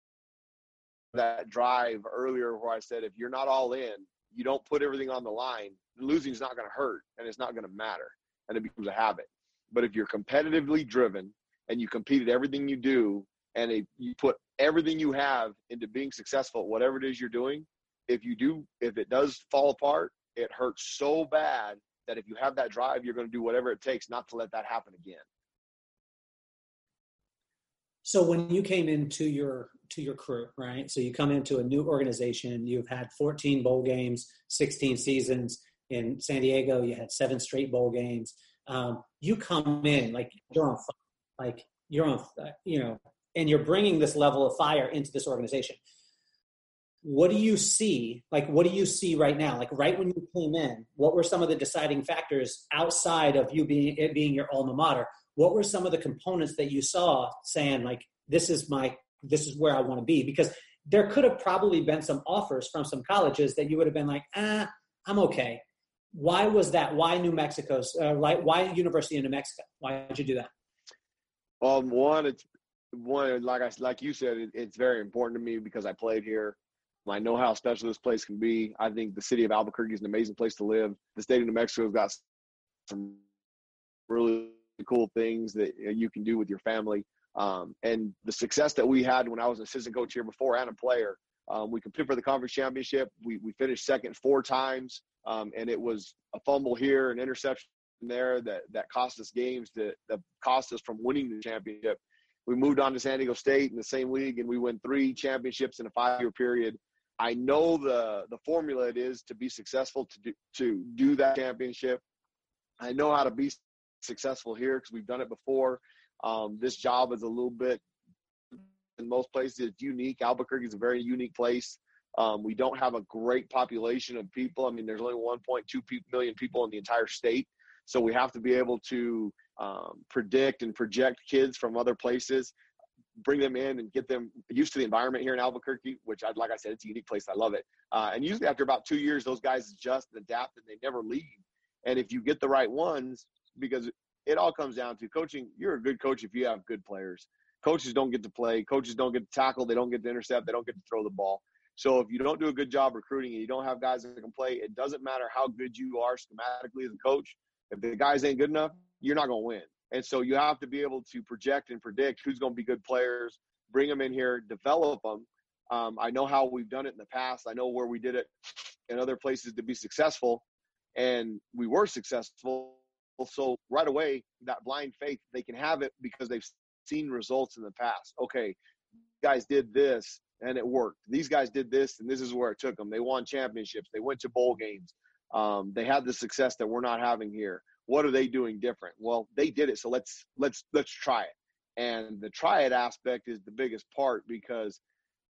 that drive earlier where I said if you're not all in, you don't put everything on the line, losing is not going to hurt and it's not going to matter and it becomes a habit. But if you're competitively driven and you compete at everything you do and if you put everything you have into being successful at whatever it is you're doing, if you do, if it does fall apart, it hurts so bad that if you have that drive, you're going to do whatever it takes not to let that happen again. So when you came into your to your crew, right? So you come into a new organization, you've had 14 bowl games, 16 seasons in San Diego, you had seven straight bowl games. Um, you come in like you're on fire, like you're on, you know, and you're bringing this level of fire into this organization. what do you see? Like, what do you see right now? Like, right when you came in, what were some of the deciding factors outside of you being it being your alma mater? What were some of the components that you saw saying like, this is my, this is where I want to be? Because there could have probably been some offers from some colleges that you would have been like, ah, I'm okay. Why was that? Why New Mexico's? Uh, why University of New Mexico? Why did you do that? Um, one, it's one like I like you said, it, it's very important to me because I played here. I know how special this place can be. I think the city of Albuquerque is an amazing place to live. The state of New Mexico has got some really cool things that you can do with your family. Um, and the success that we had when I was an assistant coach here before and a player, um, we competed for the conference championship. We, we finished second four times, um, and it was a fumble here, an interception there that, that cost us games that, that cost us from winning the championship. We moved on to San Diego State in the same league, and we won three championships in a five-year period. I know the the formula it is to be successful to do, to do that championship. I know how to be successful here because we've done it before. Um, this job is a little bit in most places it's unique. Albuquerque is a very unique place. Um, we don't have a great population of people. I mean, there's only 1.2 million people in the entire state, so we have to be able to um, predict and project kids from other places bring them in and get them used to the environment here in Albuquerque, which I'd, like I said, it's a unique place. I love it. Uh, and usually after about two years, those guys adjust and adapt and they never leave. And if you get the right ones, because it all comes down to coaching, you're a good coach if you have good players. Coaches don't get to play. Coaches don't get to tackle. They don't get to intercept. They don't get to throw the ball. So if you don't do a good job recruiting and you don't have guys that can play, it doesn't matter how good you are schematically as a coach. If the guys ain't good enough, you're not going to win. And so you have to be able to project and predict who's going to be good players, bring them in here, develop them. Um, I know how we've done it in the past. I know where we did it in other places to be successful, and we were successful. So right away, that blind faith, they can have it because they've seen results in the past. Okay, guys did this and it worked. These guys did this and this is where it took them. They won championships. They went to bowl games. Um, they had the success that we're not having here. What are they doing different? Well they did it so let's let's let's try it. And the try it aspect is the biggest part because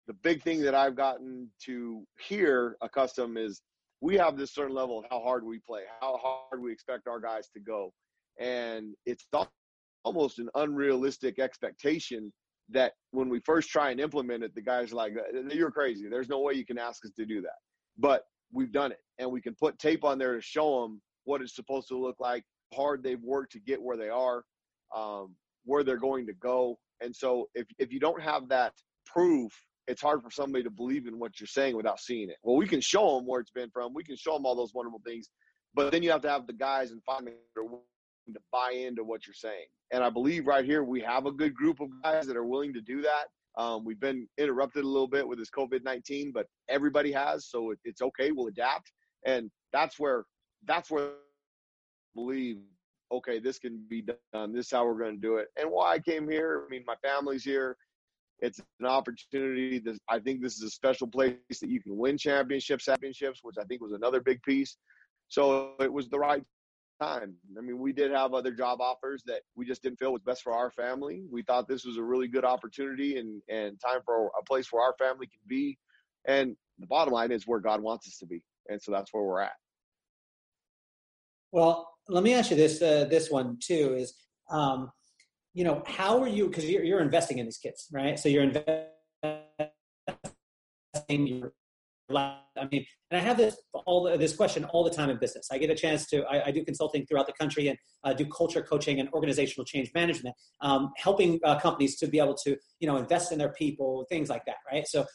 the big thing that i've gotten to hear accustomed is we have this certain level of how hard we play how hard we expect our guys to go. And it's almost an unrealistic expectation that when we first try and implement it the guys are like you're crazy. There's no way you can ask us to do that. But we've done it and we can put tape on there to show them what it's supposed to look like, hard they've worked to get where they are, um, where they're going to go. And so if, if you don't have that proof, it's hard for somebody to believe in what you're saying without seeing it. Well, we can show them where it's been from. We can show them all those wonderful things, but then you have to have the guys and find to buy into what you're saying. And I believe right here we have a good group of guys that are willing to do that. Um, we've been interrupted a little bit with this COVID 19, but everybody has, so it, it's okay. We'll adapt. And that's where that's where I believe okay this can be done this is how we're going to do it and why i came here i mean my family's here it's an opportunity that i think this is a special place that you can win championships championships which i think was another big piece so it was the right time. I mean we did have other job offers that we just didn't feel was best for our family. We thought this was a really good opportunity and and time for a place where our family can be. And the bottom line is where god wants us to be. And so that's where we're at. Well, let me ask you this uh, this one too is um, you know how are you because you're, you're investing in these kids right? So you're investing your I mean, and I have this all this question all the time in business. I get a chance to I, I do consulting throughout the country and uh, do culture coaching and organizational change management, um, helping uh, companies to be able to you know invest in their people, things like that, right? So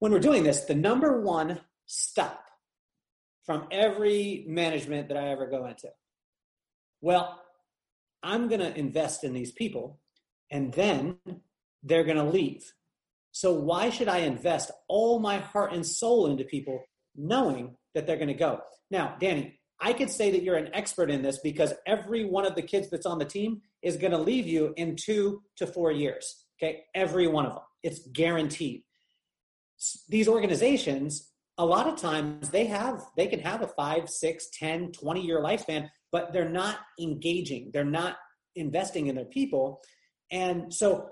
when we're doing this, the number one stop from every management that I ever go into. Well, I'm going to invest in these people and then they're going to leave. So why should I invest all my heart and soul into people knowing that they're going to go? Now, Danny, I could say that you're an expert in this because every one of the kids that's on the team is going to leave you in two to four years. Okay. Every one of them. It's guaranteed. These organizations a lot of times they have they can have a five six ten 20 year lifespan but they're not engaging they're not investing in their people and so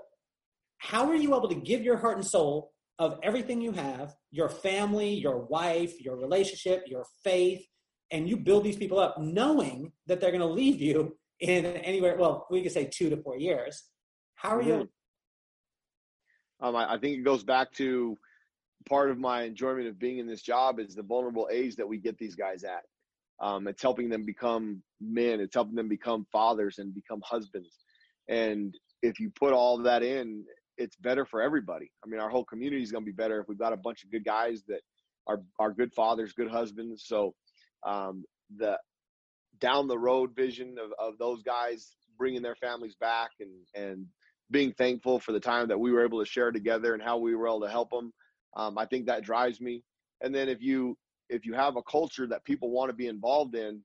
how are you able to give your heart and soul of everything you have, your family, your wife, your relationship, your faith, and you build these people up knowing that they're going to leave you in anywhere, well, we could say two to four years. How are mm-hmm. you? Um, I, I think it goes back to part of my enjoyment of being in this job is the vulnerable age that we get these guys at. Um, it's helping them become men. It's helping them become fathers and become husbands. And if you put all that in, it's better for everybody. I mean, our whole community is going to be better if we've got a bunch of good guys that are are good fathers, good husbands. So um, the down the road vision of, of those guys bringing their families back and and being thankful for the time that we were able to share together and how we were able to help them. Um, I think that drives me. And then if you if you have a culture that people want to be involved in,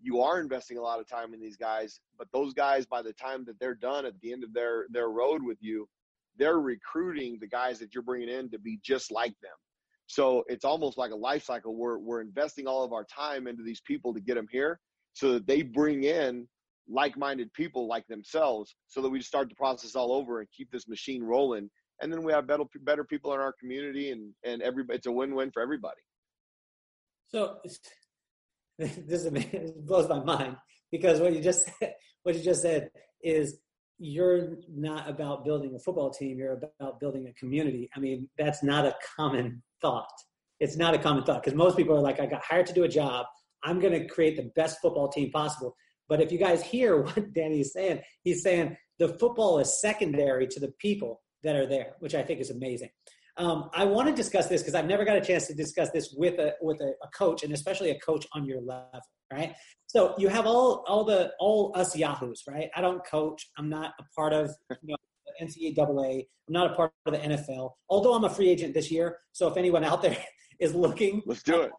you are investing a lot of time in these guys. But those guys, by the time that they're done at the end of their their road with you, they're recruiting the guys that you're bringing in to be just like them. So it's almost like a life cycle. We're we're investing all of our time into these people to get them here, so that they bring in like-minded people like themselves, so that we start the process all over and keep this machine rolling. And then we have better better people in our community, and and everybody. It's a win-win for everybody. So (laughs) this is, (laughs) blows my mind because what you just said, what you just said is you're not about building a football team you're about building a community. I mean that's not a common thought. It's not a common thought because most people are like i got hired to do a job. I'm going to create the best football team possible. But if you guys hear (laughs) what danny is saying he's saying the football is secondary to the people that are there which i think is amazing um, I want to discuss this because I've never got a chance to discuss this with a with a, a, coach, and especially a coach on your level, right? So you have all all the all us yahoos, right? I don't coach. I'm not a part of (laughs) you know, the NCAA. I'm not a part of the NFL. Although I'm a free agent this year, so if anyone out there (laughs) is looking, let's do it.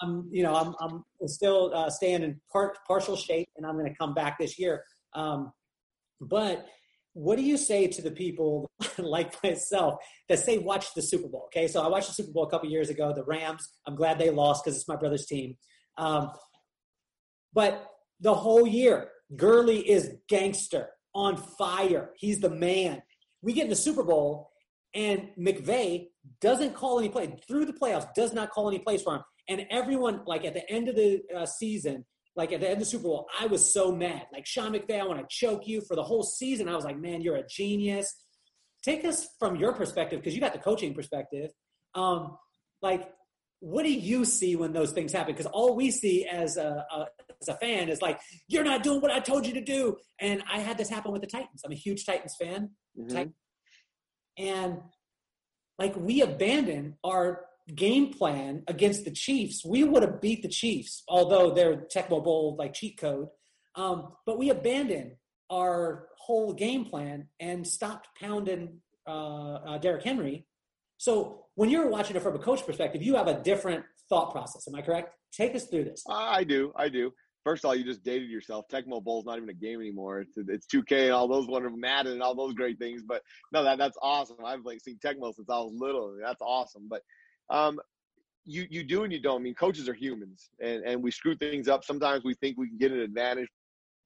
I'm you know I'm I'm still uh, staying in part partial shape, and I'm going to come back this year. Um, but what do you say to the people (laughs) like myself that say watch the Super Bowl? Okay, so I watched the Super Bowl a couple years ago. The Rams. I'm glad they lost because it's my brother's team. Um, but the whole year, Gurley is gangster on fire. He's the man. We get in the Super Bowl, and McVay doesn't call any play through the playoffs. Does not call any plays for him. And everyone, like at the end of the uh, season, like at the end of the Super Bowl, I was so mad. Like Sean McVay, I want to choke you for the whole season. I was like, man, you're a genius. Take us from your perspective because you got the coaching perspective. Um, like, what do you see when those things happen? Because all we see as a, a, as a fan is like, you're not doing what I told you to do. And I had this happen with the Titans. I'm a huge Titans fan. Mm-hmm. And like we abandon our game plan against the Chiefs, we would have beat the Chiefs, although they're Tecmo Bowl like cheat code. Um, but we abandoned our whole game plan and stopped pounding uh, uh, Derrick Henry. So when you're watching it from a coach perspective, you have a different thought process. Am I correct? Take us through this. I do. I do. First of all, you just dated yourself. Tecmo Bowl's not even a game anymore. It's it's 2K and all those wonderful Madden and all those great things. But no, that that's awesome. I've like seen Tecmo since I was little. That's awesome. But um, you you do and you don't. I mean, coaches are humans, and and we screw things up. Sometimes we think we can get an advantage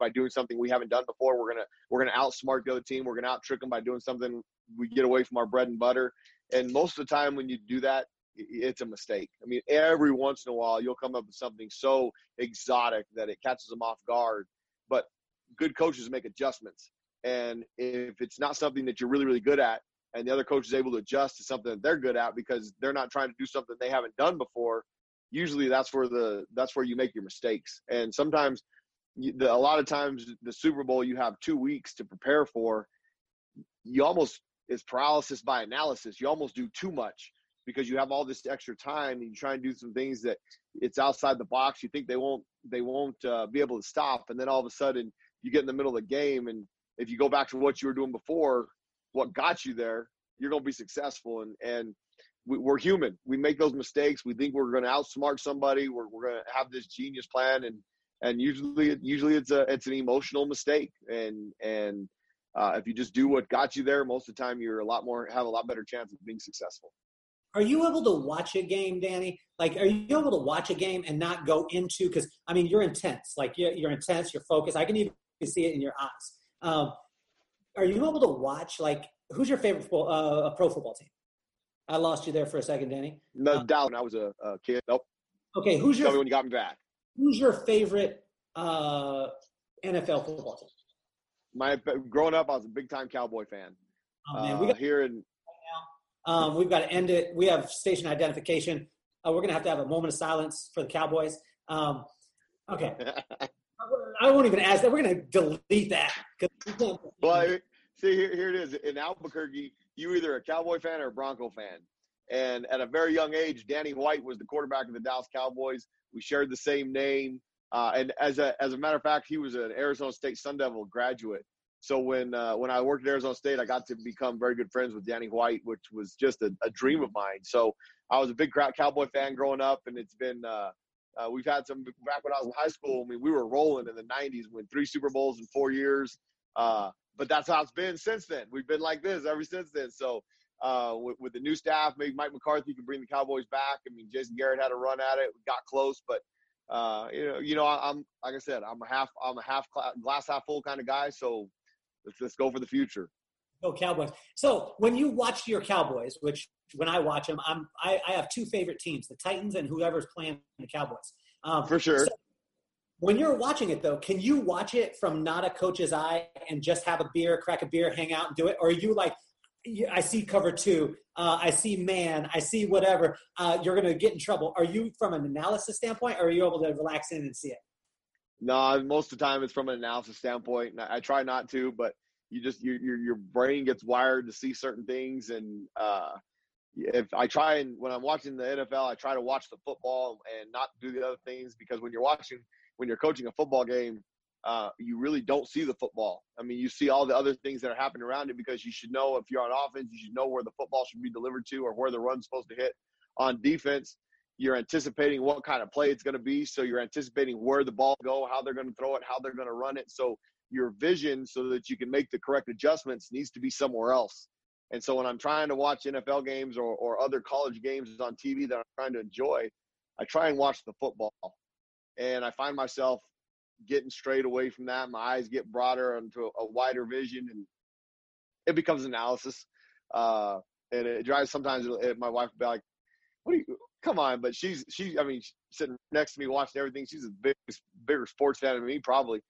by doing something we haven't done before. We're gonna we're gonna outsmart the other team. We're gonna out trick them by doing something we get away from our bread and butter. And most of the time, when you do that, it's a mistake. I mean, every once in a while, you'll come up with something so exotic that it catches them off guard. But good coaches make adjustments. And if it's not something that you're really, really good at, and the other coach is able to adjust to something that they're good at because they're not trying to do something they haven't done before usually that's where the that's where you make your mistakes. And sometimes the, a lot of times the super bowl you have two weeks to prepare for you almost it's paralysis by analysis. You almost do too much because you have all this extra time and you try and do some things that it's outside the box. You think they won't they won't uh, be able to stop. And then all of a sudden you get in the middle of the game and if you go back to what you were doing before what got you there, you're going to be successful. And and we, are human. We make those mistakes. We think we're going to outsmart somebody. We're we're going to have this genius plan, and and usually usually it's a it's an emotional mistake. And and uh, if you just do what got you there, most of the time you're a lot more have a lot better chance of being successful. Are you able to watch a game, Danny? Like, are you able to watch a game and not go into? Because I mean, you're intense. Like, you're, you're intense. You're focused. I can even see it in your eyes. Um, are you able to watch like who's your favorite football, uh, pro football team? I lost you there for a second, Danny. No um, doubt. When I was a, a, kid. Nope. Okay, who's your? Tell me when you got me back. Who's your favorite uh, NFL football team? My growing up, I was a big time Cowboy fan. Oh, man, we uh, got here in. Um, we've got to end it. We have station identification. Uh, we're gonna have to have a moment of silence for the Cowboys. Um, okay. (laughs) I won't even ask that. We're gonna delete that. well, see here, here it is in Albuquerque. You either a Cowboy fan or a Bronco fan. And at a very young age, Danny White was the quarterback of the Dallas Cowboys. We shared the same name. Uh, and as a as a matter of fact, he was an Arizona State Sun Devil graduate. So when uh, when I worked at Arizona State, I got to become very good friends with Danny White, which was just a, a dream of mine. So I was a big Cowboy fan growing up, and it's been uh, uh, we've had some back when I was in high school. I mean, we were rolling in the '90s, win three Super Bowls in four years. Uh, but that's how it's been since then. We've been like this ever since then. So uh, with, with, the new staff, maybe Mike McCarthy can bring the Cowboys back. I mean, Jason Garrett had a run at it, got close, but uh, you know, you know, I'm like I said, I'm a half, I'm a half glass half full kind of guy. So let's let's go for the future. Go Cowboys. So when you watch your Cowboys, which when I watch them, I'm I, I have two favorite teams: the Titans and whoever's playing the Cowboys. Um, for sure. So when you're watching it though, can you watch it from not a coach's eye and just have a beer, crack a beer, hang out and do it? Or are you like, I see cover two, uh, I see man, I see whatever, uh, you're going to get in trouble. Are you from an analysis standpoint or are you able to relax in and see it? No, most of the time it's from an analysis standpoint. I try not to, but you just, your, your, your brain gets wired to see certain things. And, uh, if I try and when I'm watching the NFL, I try to watch the football and not do the other things because when you're watching when you're coaching a football game, uh, you really don't see the football. I mean, you see all the other things that are happening around it because you should know if you're on offense, you should know where the football should be delivered to or where the run's supposed to hit. On defense, you're anticipating what kind of play it's going to be, so you're anticipating where the ball go, how they're going to throw it, how they're going to run it. So your vision, so that you can make the correct adjustments, needs to be somewhere else. And so when I'm trying to watch NFL games or, or other college games on TV that I'm trying to enjoy, I try and watch the football and I find myself getting straight away from that. My eyes get broader into a, wider vision, and it becomes analysis. Uh, and it drives sometimes. It, my wife will be like, "What are you? Come on!" But she's she. I mean, sitting next to me watching everything. She's a big, bigger sports fan than me probably.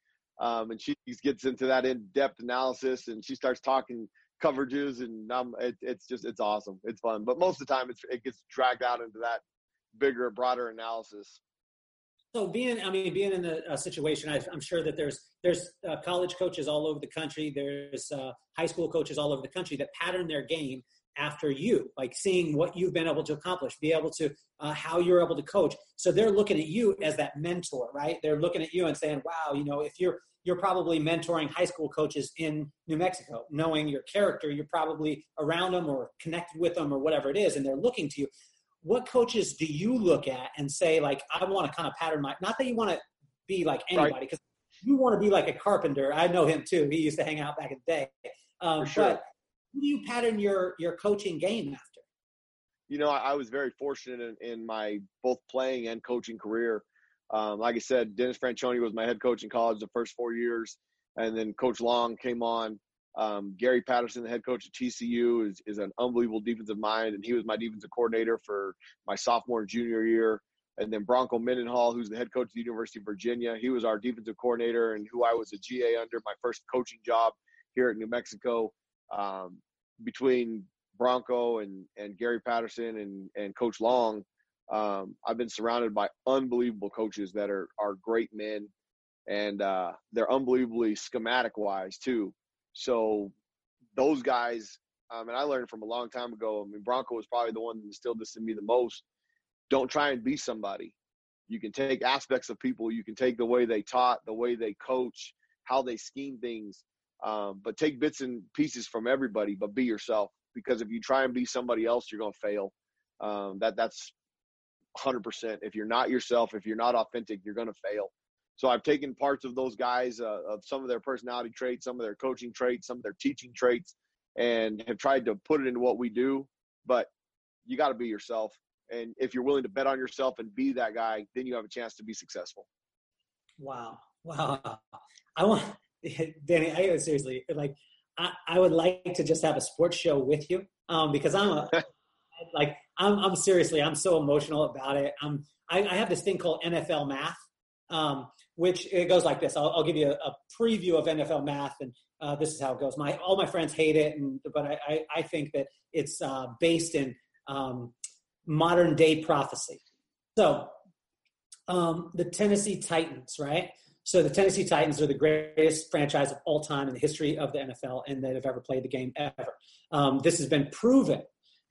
Um, and she gets into that in-depth analysis, and she starts talking coverages, and um, it, it's just it's awesome. It's fun, but most of the time, it gets dragged out into that bigger, broader analysis. So being, I mean, being in a situation, I, am sure that there's there's uh, college coaches all over the country. There's uh, high school coaches all over the country that pattern their game after you, like seeing what you've been able to accomplish, be able to uh, how you're able to coach. So they're looking at you as that mentor, right? They're looking at you and saying, "Wow, you know, if you're you're probably mentoring high school coaches in New Mexico, knowing your character, you're probably around them or connected with them or whatever it is, and they're looking to you what coaches do you look at and say like i want to kind of pattern my not that you want to be like anybody because right. you want to be like a carpenter i know him too he used to hang out back in the day um, sure. but do you pattern your your coaching game after you know i, I was very fortunate in, in, my both playing and coaching career um, like i said dennis franchione was my head coach in college the first four years and then coach long came on um, Gary Patterson, the head coach at TCU, is, is an unbelievable defensive mind, and he was my defensive coordinator for my sophomore and junior year. And then Bronco Mendenhall, who's the head coach at the University of Virginia, he was our defensive coordinator and who I was a GA under my first coaching job here at New Mexico. Um, between Bronco and, and Gary Patterson and, and Coach Long, um, I've been surrounded by unbelievable coaches that are are great men, and uh, they're unbelievably schematic wise too. So those guys, um, and I learned from a long time ago. I mean, Bronco was probably the one that instilled this in me the most. Don't try and be somebody. You can take aspects of people. You can take the way they taught, the way they coach, how they scheme things, um, but take bits and pieces from everybody. But be yourself, because if you try and be somebody else, you're going to fail. Um, that that's 100%. If you're not yourself, if you're not authentic, you're going to fail. So I've taken parts of those guys, uh, of some of their personality traits, some of their coaching traits, some of their teaching traits, and have tried to put it into what we do. But you got to be yourself. And if you're willing to bet on yourself and be that guy, then you have a chance to be successful. Wow. Wow. I want, (laughs) Danny, I seriously, like, I, I would like to just have a sports show with you um, because I'm a, (laughs) like I'm, I'm seriously, I'm so emotional about it. I'm, I, I have this thing called NFL math, um, which it goes like this. I'll, I'll give you a, a, preview of NFL math, and uh, this is how it goes. My all my friends hate it, and but I, I, I think that it's uh, based in um, modern day prophecy. So um, the Tennessee Titans, right? So the Tennessee Titans are the greatest franchise of all time in the history of the NFL, and that have ever played the game ever. Um, this has been proven.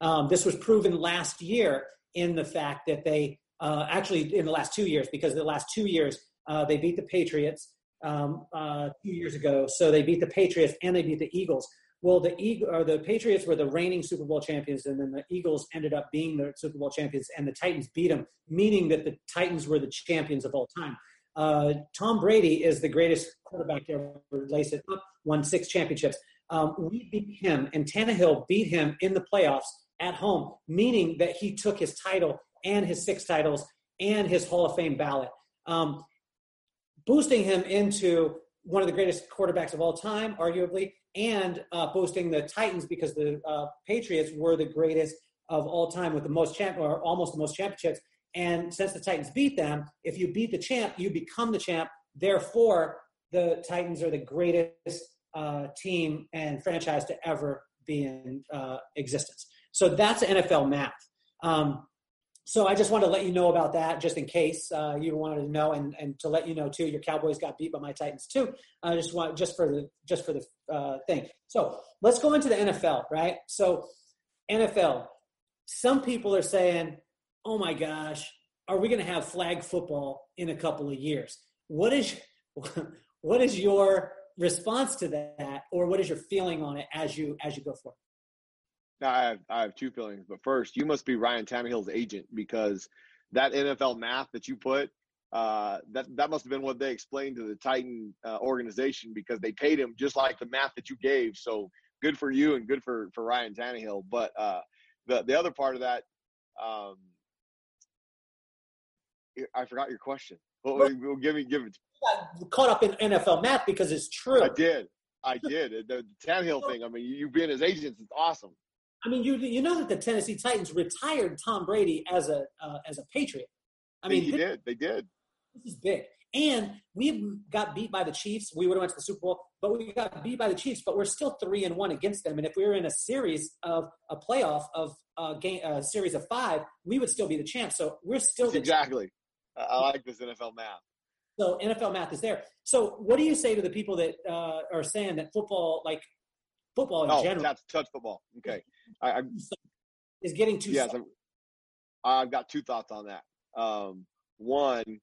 Um, this was proven last year in the fact that they uh, actually in the last two years, because the last two years uh, they beat the Patriots um, uh, two years ago. So they beat the Patriots and they beat the Eagles. Well, the Eagle or the Patriots were the reigning Super Bowl champions, and then the Eagles ended up being the Super Bowl champions, and the Titans beat them, meaning that the Titans were the champions of all time. Uh, Tom Brady is the greatest quarterback to ever lace it up, won six championships. Um, we beat him, and Tannehill beat him in the playoffs at home, meaning that he took his title and his six titles and his Hall of Fame ballot, um, boosting him into one of the greatest quarterbacks of all time, arguably, and uh, boosting the Titans because the uh, Patriots were the greatest of all time with the most champ or almost the most championships. And since the Titans beat them, if you beat the champ, you become the champ. Therefore, the Titans are the greatest uh, team and franchise to ever be in uh, existence. So that's NFL math. Um, so I just want to let you know about that, just in case uh, you wanted to know, and, and to let you know too, your Cowboys got beat by my Titans too. I just want just for the just for the uh, thing. So let's go into the NFL, right? So NFL, some people are saying, "Oh my gosh, are we going to have flag football in a couple of years?" What is (laughs) what is your response to that, or what is your feeling on it as you as you go forward? I have I have two feelings, but first, you must be Ryan Tannehill's agent because that NFL math that you put, uh, that that must have been what they explained to the Titan uh, organization because they paid him just like the math that you gave. So good for you and good for for Ryan Tannehill. But uh, the the other part of that, um, I forgot your question. Well, well, give me give it. Caught up in NFL math because it's true. I did. I (laughs) did. The, the Tannehill thing. I mean, you being his agent is awesome. I mean, you you know that the Tennessee Titans retired Tom Brady as a uh, as a Patriot. I mean, they this, did. They did. This is big. And we got beat by the Chiefs. We would have went to the Super Bowl, but we got beat by the Chiefs. But we're still three and one against them. And if we were in a series of a playoff of a game, a series of five, we would still be the champs. So we're still exactly. I like this NFL math. So NFL math is there. So what do you say to the people that uh, are saying that football, like football in oh, general, touch, touch football? Okay, I, I, (laughs) is getting too. Yes, I've got two thoughts on that. Um, one,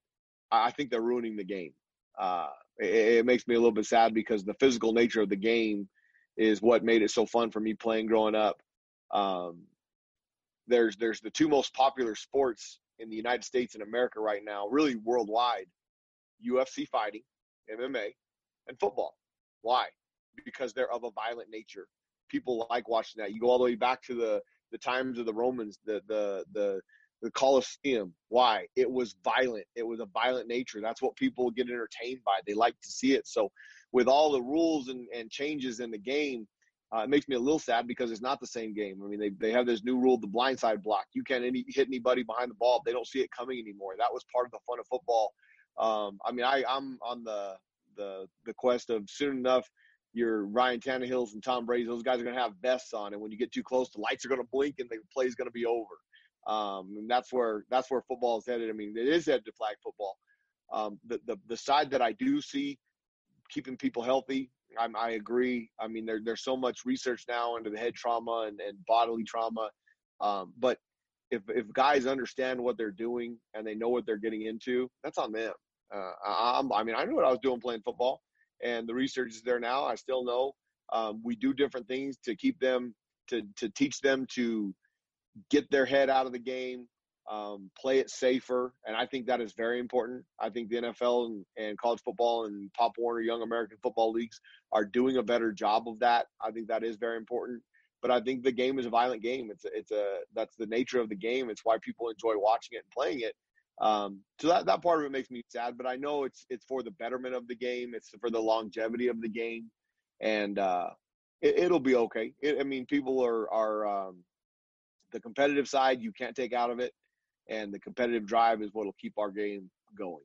I think they're ruining the game. Uh, it, it, makes me a little bit sad because the physical nature of the game is what made it so fun for me playing growing up. Um, there's there's the two most popular sports in the United States and America right now, really worldwide: UFC fighting, MMA, and football. Why? Because they're of a violent nature people like watching that. You go all the way back to the the times of the Romans, the the the the Colosseum. Why? It was violent. It was a violent nature. That's what people get entertained by. They like to see it. So, with all the rules and, and changes in the game, uh, it makes me a little sad because it's not the same game. I mean, they, they have this new rule, the blindside block. You can't any, hit anybody behind the ball if they don't see it coming anymore. That was part of the fun of football. Um, I mean, I, I'm on the the the quest of soon enough your Ryan Tannehills and Tom Brady, those guys are going to have vests on, and when you get too close, the lights are going to blink and the play is going to be over. Um, and that's where that's where football is headed. I mean, it is headed to flag football. Um, the, the the side that I do see keeping people healthy, I'm, I agree. I mean, there, there's so much research now into the head trauma and, and bodily trauma, um, but if if guys understand what they're doing and they know what they're getting into, that's on them. Uh, I, I mean, I knew what I was doing playing football and the research is there now. I still know um, we do different things to keep them to to teach them to get their head out of the game, um, play it safer, and I think that is very important. I think the NFL and, and college football and Pop Warner Young American Football Leagues are doing a better job of that. I think that is very important. But I think the game is a violent game. It's a, it's a that's the nature of the game. It's why people enjoy watching it and playing it. Um, so that, that part of it makes me sad, but I know it's it's for the betterment of the game. It's for the longevity of the game, and uh, it, will be okay. It, I mean, people are are um, the competitive side you can't take out of it, and the competitive drive is what'll keep our game going.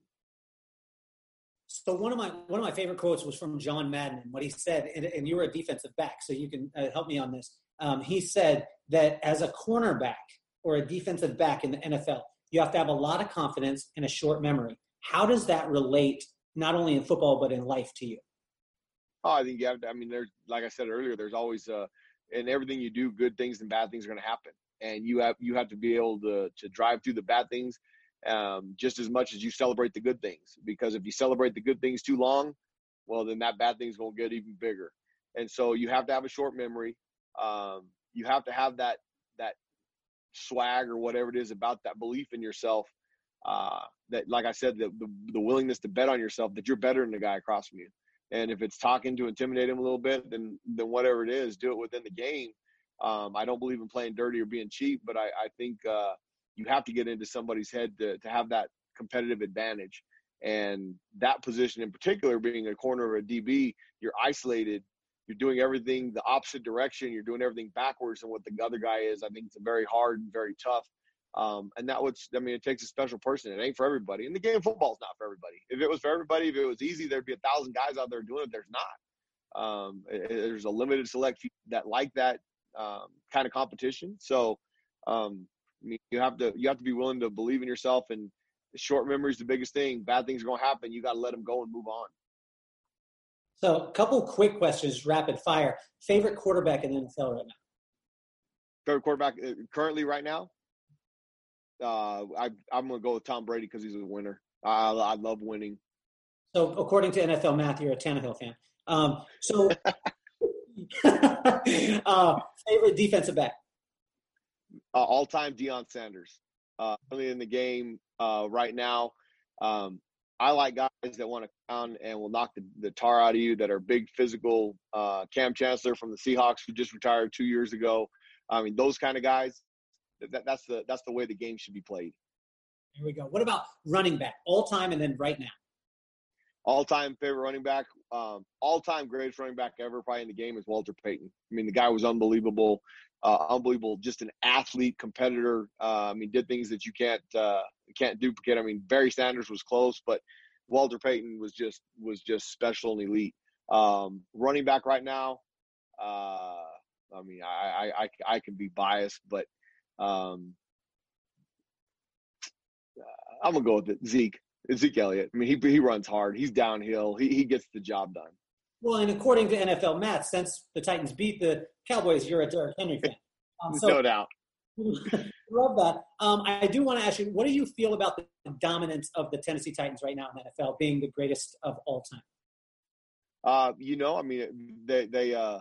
So one of my one of my favorite quotes was from John Madden, and what he said, and, and you were a defensive back, so you can uh, help me on this. Um, he said that as a cornerback or a defensive back in the NFL, you have to have a lot of confidence and a short memory. How does that relate not only in football but in life to you? Oh, I think you have to. I mean, there's like I said earlier, there's always uh, in everything you do, good things and bad things are going to happen, and you have you have to be able to to drive through the bad things um, just as much as you celebrate the good things. Because if you celebrate the good things too long, well, then that bad thing's going to get even bigger. And so you have to have a short memory. Um, you have to have that that swag or whatever it is about that belief in yourself. Uh, that, like I said, the, the, the willingness to bet on yourself that you're better than the guy across from you. And if it's talking to intimidate him a little bit, then then whatever it is, do it within the game. Um, I don't believe in playing dirty or being cheap, but I, I think uh, you have to get into somebody's head to, to have that competitive advantage. And that position in particular, being a corner of a DB, you're isolated. You're doing everything the opposite direction. You're doing everything backwards than what the other guy is. I think it's very hard and very tough. Um, and that was, I mean, it takes a special person. It ain't for everybody. And the game of football is not for everybody. If it was for everybody, if it was easy, there'd be a thousand guys out there doing it. There's not. Um, it, there's a limited select few that like that um, kind of competition. So um, I mean, you have to you have to be willing to believe in yourself. And short memory is the biggest thing. Bad things are going to happen. You got to let them go and move on. So, a couple quick questions, rapid fire. Favorite quarterback in the NFL right now? Favorite quarterback uh, currently right now? Uh, I, I'm going to go with Tom Brady because he's a winner. I, I love winning. So, according to NFL math, you're a Tannehill fan. Um, so, (laughs) (laughs) uh, favorite defensive back? Uh, all time Deion Sanders. Uh, early in the game uh, right now. Um, I like guys that want to count and will knock the, the, tar out of you that are big physical. Uh, Kam Chancellor from the Seahawks who just retired two years ago. I mean, those kind of guys. That, that's the that's the way the game should be played. Here we go. What about running back, all time and then right now? All time favorite running back, um, all time greatest running back ever, probably in the game is Walter Payton. I mean, the guy was unbelievable uh, unbelievable, just an athlete, competitor. Uh, I mean, did things that you can't uh, can't duplicate. I mean, Barry Sanders was close, but Walter Payton was just was just special and elite. Um, running back right now, uh, I mean, I, I, I, I can be biased, but um, I'm gonna go with it. Zeke, Zeke Elliott. I mean, he he runs hard. He's downhill. He he gets the job done. Well, and according to NFL math, since the Titans beat the Cowboys, you're a Derrick Henry fan. (laughs) Um, so, no doubt. (laughs) love that. Um, I do want to ask you, what do you feel about the dominance of the Tennessee Titans right now in the NFL, being the greatest of all time? Uh, you know, I mean, they they uh,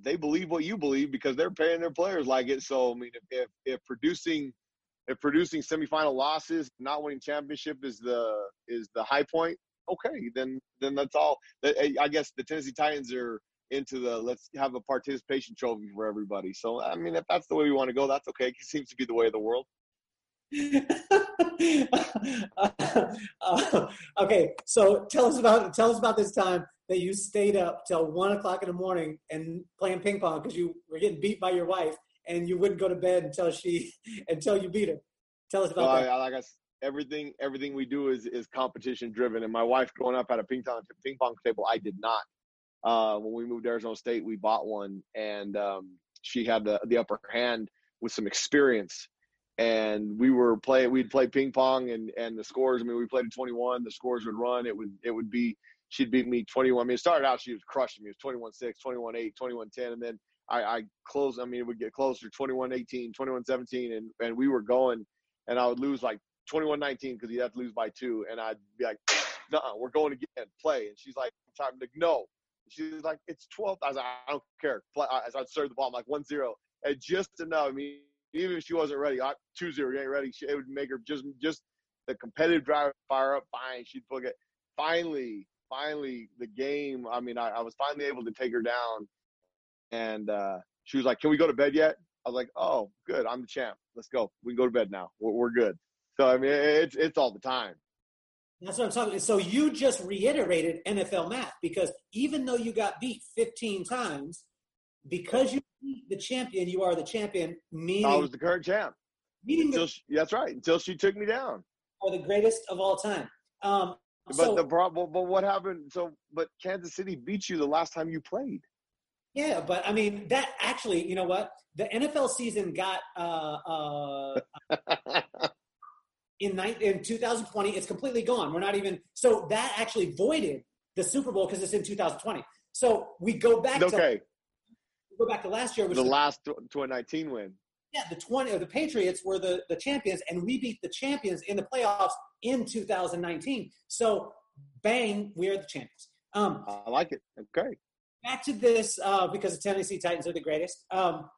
they believe what you believe because they're paying their players like it. So, I mean, if if, if producing if producing semifinal losses, not winning championship is the is the high point, okay, then then that's all. I guess the Tennessee Titans are into the let's have a participation trophy for everybody. So I mean, if that's the way we want to go, that's okay. It seems to be the way of the world. uh, (laughs) okay, so tell us about tell us about this time that you stayed up till one o'clock in the morning and playing ping pong because you were getting beat by your wife and you wouldn't go to bed until she (laughs) until you beat her. Tell us about well, that. I, like I, everything everything we do is is competition driven. And my wife growing up had a ping pong ping pong table. I did not. Uh, when we moved to Arizona State, we bought one, and um, she had the the upper hand with some experience. And we were playing. We'd play ping pong, and and the scores. I mean, we played at 21. The scores would run. It would it would be. She'd beat me 21. I mean, it started out she was crushing me. It was 21-6, 21-8, 21-10, and then I, I closed. I mean, it would get closer, 21-18, 21-17, and and we were going, and I would lose like 21-19 because he'd have to lose by two, and I'd be like, "No, we're going again, play." And she's like, "I'm like, no." She's like, "It's 12." I was like, "I don't care." Play. As I'd serve the ball, I'm like, "1 0. And just enough. I mean, even if she wasn't ready, I, 2 0, you ain't ready. She, it would make her just just the competitive drive fire up. Fine, she'd book it. Finally, finally, the game. I mean, I, I was finally able to take her down, and uh, she was like, "Can we go to bed yet?" I was like, "Oh, good. I'm the champ. Let's go. We can go to bed now. We're, we're good." So I mean, it's it's all the time. That's what I'm talking. So you just reiterated NFL math because even though you got beat 15 times, because you beat the champion, you are the champion. Meaning, I was the current champ. meaning that she, that's right. Until she took me down. are the greatest of all time. Um, But so, the problem, but what happened? So, but Kansas City beat you the last time you played. Yeah, but I mean that actually, you know what? The NFL season got uh, uh, (laughs) in night in 2020. It's completely gone. We're not even so that actually voided the Super Bowl because it's in 2020. So we go back to okay, we go back to last year, which the the, last 2019 win. yeah, the 20 or the Patriots were the the champions, and we beat the champions in the playoffs in 2019. So bang, we are the champions. Um, I like it. Okay. Back to this uh, because the Tennessee Titans are the greatest. Um,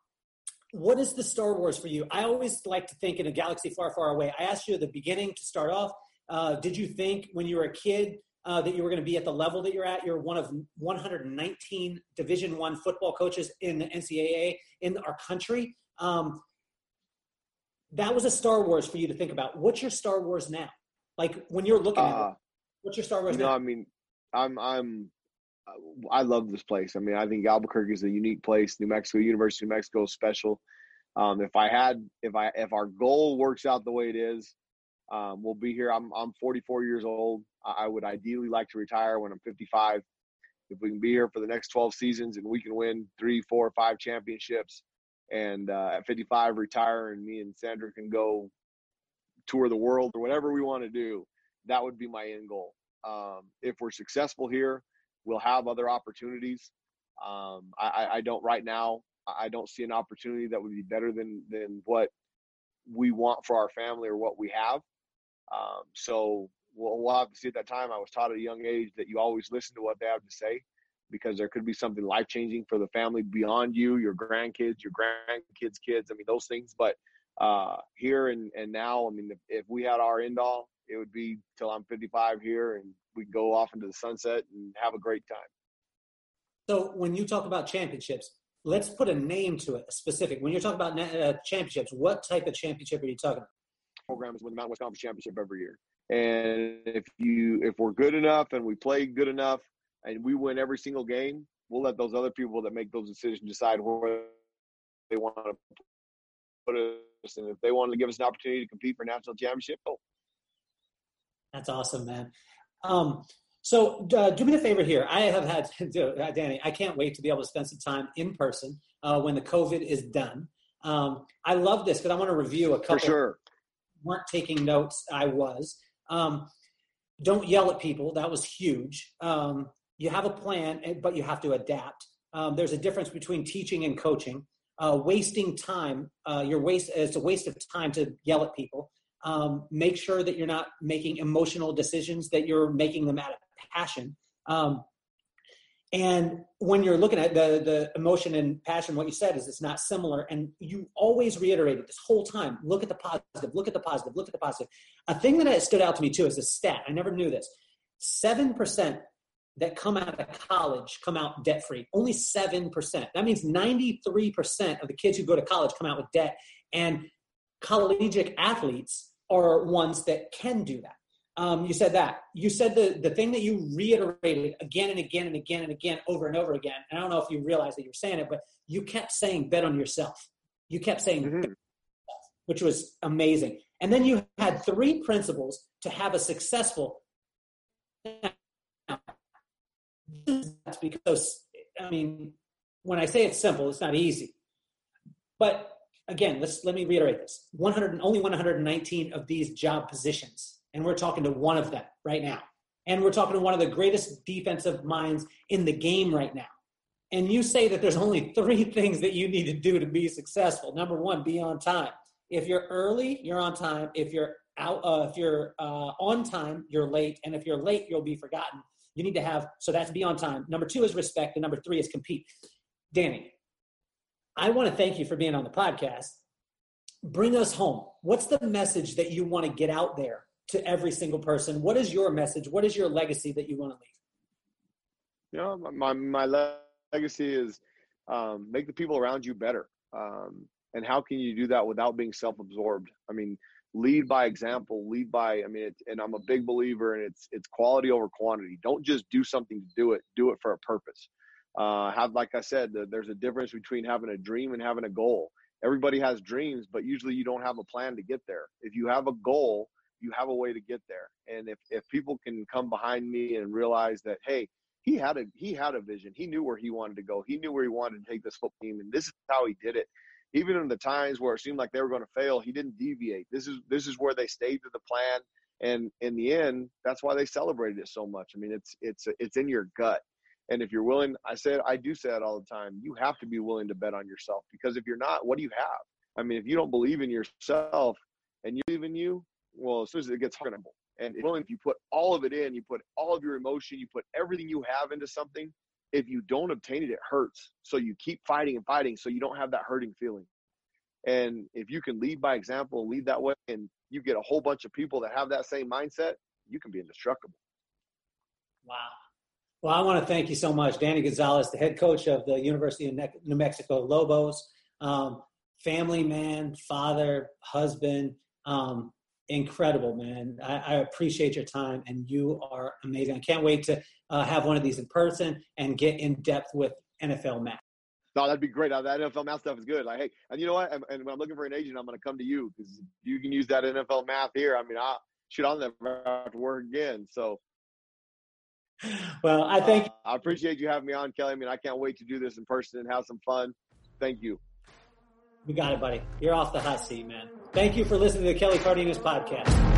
what is the Star Wars for you? I always like to think in a galaxy far, far away. I asked you at the beginning to start off. Uh, did you think when you were a kid uh, that you were going to be at the level that you're at? You're one of 119 Division One football coaches in the NCAA in our country. Um, that was a Star Wars for you to think about. What's your Star Wars now? Like when you're looking at Uh, it, what's your Star Wars now? I mean, I'm, I'm, I love this place. I mean, I think Albuquerque is a unique place. New Mexico, University New Mexico is special. Um, if I had, if I, if our goal works out the way it is, um, we'll be here. I'm, I'm 44 years old. I, I would ideally like to retire when I'm 55. If we can be here for the next 12 seasons and we can win three, four, five championships, and uh, at 55 retire, and me and Sandra can go tour the world or whatever we want to do, that would be my end goal. Um, if we're successful here, we'll have other opportunities. Um, I, I- don't right now. I I don't see an opportunity that would be better than than what we want for our family or what we have. Um, so we'll, we'll have to see at that time. I was taught at a young age that you always listen to what they have to say because there could be something life changing for the family beyond you, your grandkids, your grandkids' kids. I mean, those things. But uh, here and, and now, I mean, if, if we had our end all, it would be till I'm 55 here and we go off into the sunset and have a great time. So when you talk about championships, let's put a name to it, a specific. When you're talking about uh, championships, what type of championship are you talking about? Program is win the Mountain West Conference Championship every year. And if you if we're good enough and we play good enough and we win every single game, we'll let those other people that make those decisions decide where they want to put us. And if they want to give us an opportunity to compete for national championship, oh, That's awesome, man. Um, so uh, do me a favor here. I have had, (laughs) uh, Danny, I can't wait to be able to spend some time in person uh, when the COVID is done. Um, I love this because I want to review a couple. for sure. weren't taking notes. I was. Um, don't yell at people. That was huge. Um, you have a plan, eh, but you have to adapt. Um, there's a difference between teaching and coaching. Uh, wasting time, uh, you're waste. It's a waste of time to yell at people. Um, make sure that you're not making emotional decisions. That you're making them out of passion. Um, and when you're looking at the the emotion and passion, what you said is it's not similar. And you always reiterated this whole time: look at the positive, look at the positive, look at the positive. A thing that stood out to me too is a stat. I never knew this: seven percent that come out of college come out debt free. Only seven percent. That means ninety three percent of the kids who go to college come out with debt. And collegiate athletes are ones that can do that. Um, you said that. You said the, the thing that you reiterated again and again and again and again over and over again. And I don't know if you realized that you were saying it, but you kept saying bet on yourself. You kept saying, Mhm. which was amazing. And then you had three principles to have a successful. That's because, I mean, when I say it's simple, it's not easy. But again, let's let me reiterate this: 100, only 119 of these job positions, and we're talking to one of them right now, and we're talking to one of the greatest defensive minds in the game right now. And you say that there's only three (laughs) things that you need to do to be successful. Number one, be on time. If you're early, you're on time. If you're out, uh, if you're uh, on time, you're late, and if you're late, you'll be forgotten. You need to have so that's be on time. Number two is respect, and number three is compete. Danny, I want to thank you for being on the podcast. Bring us home. What's the message that you want to get out there to every single person? What is your message? What is your legacy that you want to leave? You know, my my le- legacy is um, make the people around you better. Um, and how can you do that without being self-absorbed? I mean, lead by example. Lead by. I mean, and I'm a big believer and it's it's quality over quantity. Don't just do something to do it. Do it for a purpose. Uh, have like I said, there's a difference between having a dream and having a goal. Everybody has dreams, but usually you don't have a plan to get there. If you have a goal, you have a way to get there. And if if people can come behind me and realize that, hey, he had a he had a vision. He knew where he wanted to go. He knew where he wanted to take this football team, and this is how he did it. Even in the times where it seemed like they were going to fail, he didn't deviate. This is this is where they stayed to the plan, and in the end, that's why they celebrated it so much. I mean, it's it's it's in your gut. And if you're willing, I said, I do say it all the time. You have to be willing to bet on yourself because if you're not, what do you have? I mean, if you don't believe in yourself and you believe in you, well, as soon as it gets hard, and if you put all of it in, you put all of your emotion, you put everything you have into something. If you don't obtain it, it hurts. So you keep fighting and fighting, so you don't have that hurting feeling. And if you can lead by example lead that way, and you get a whole bunch of people that have that same mindset, you can be indestructible. Wow. Well, I want to thank you so much, Danny Gonzales, the head coach of the University of New Mexico Lobos, um, family man, father, husband, um, incredible, man. I, I, appreciate your time, and you are amazing. I can't wait to uh, have one of these in person and get in depth with NFL math. No, that'd be great. That NFL math stuff is good. Like, hey, and you know what? And when I'm looking for an agent, I'm going to come to you because you can use that NFL math here. I mean, I should I'll never have to work again. So (laughs) well, I thank. uh, I appreciate you having me on, Kelly. I mean, I can't wait to do this in person and have some fun. Thank you. We got it, buddy. You're off the hot seat, man. Thank you for listening to the Kelly Cardenas podcast.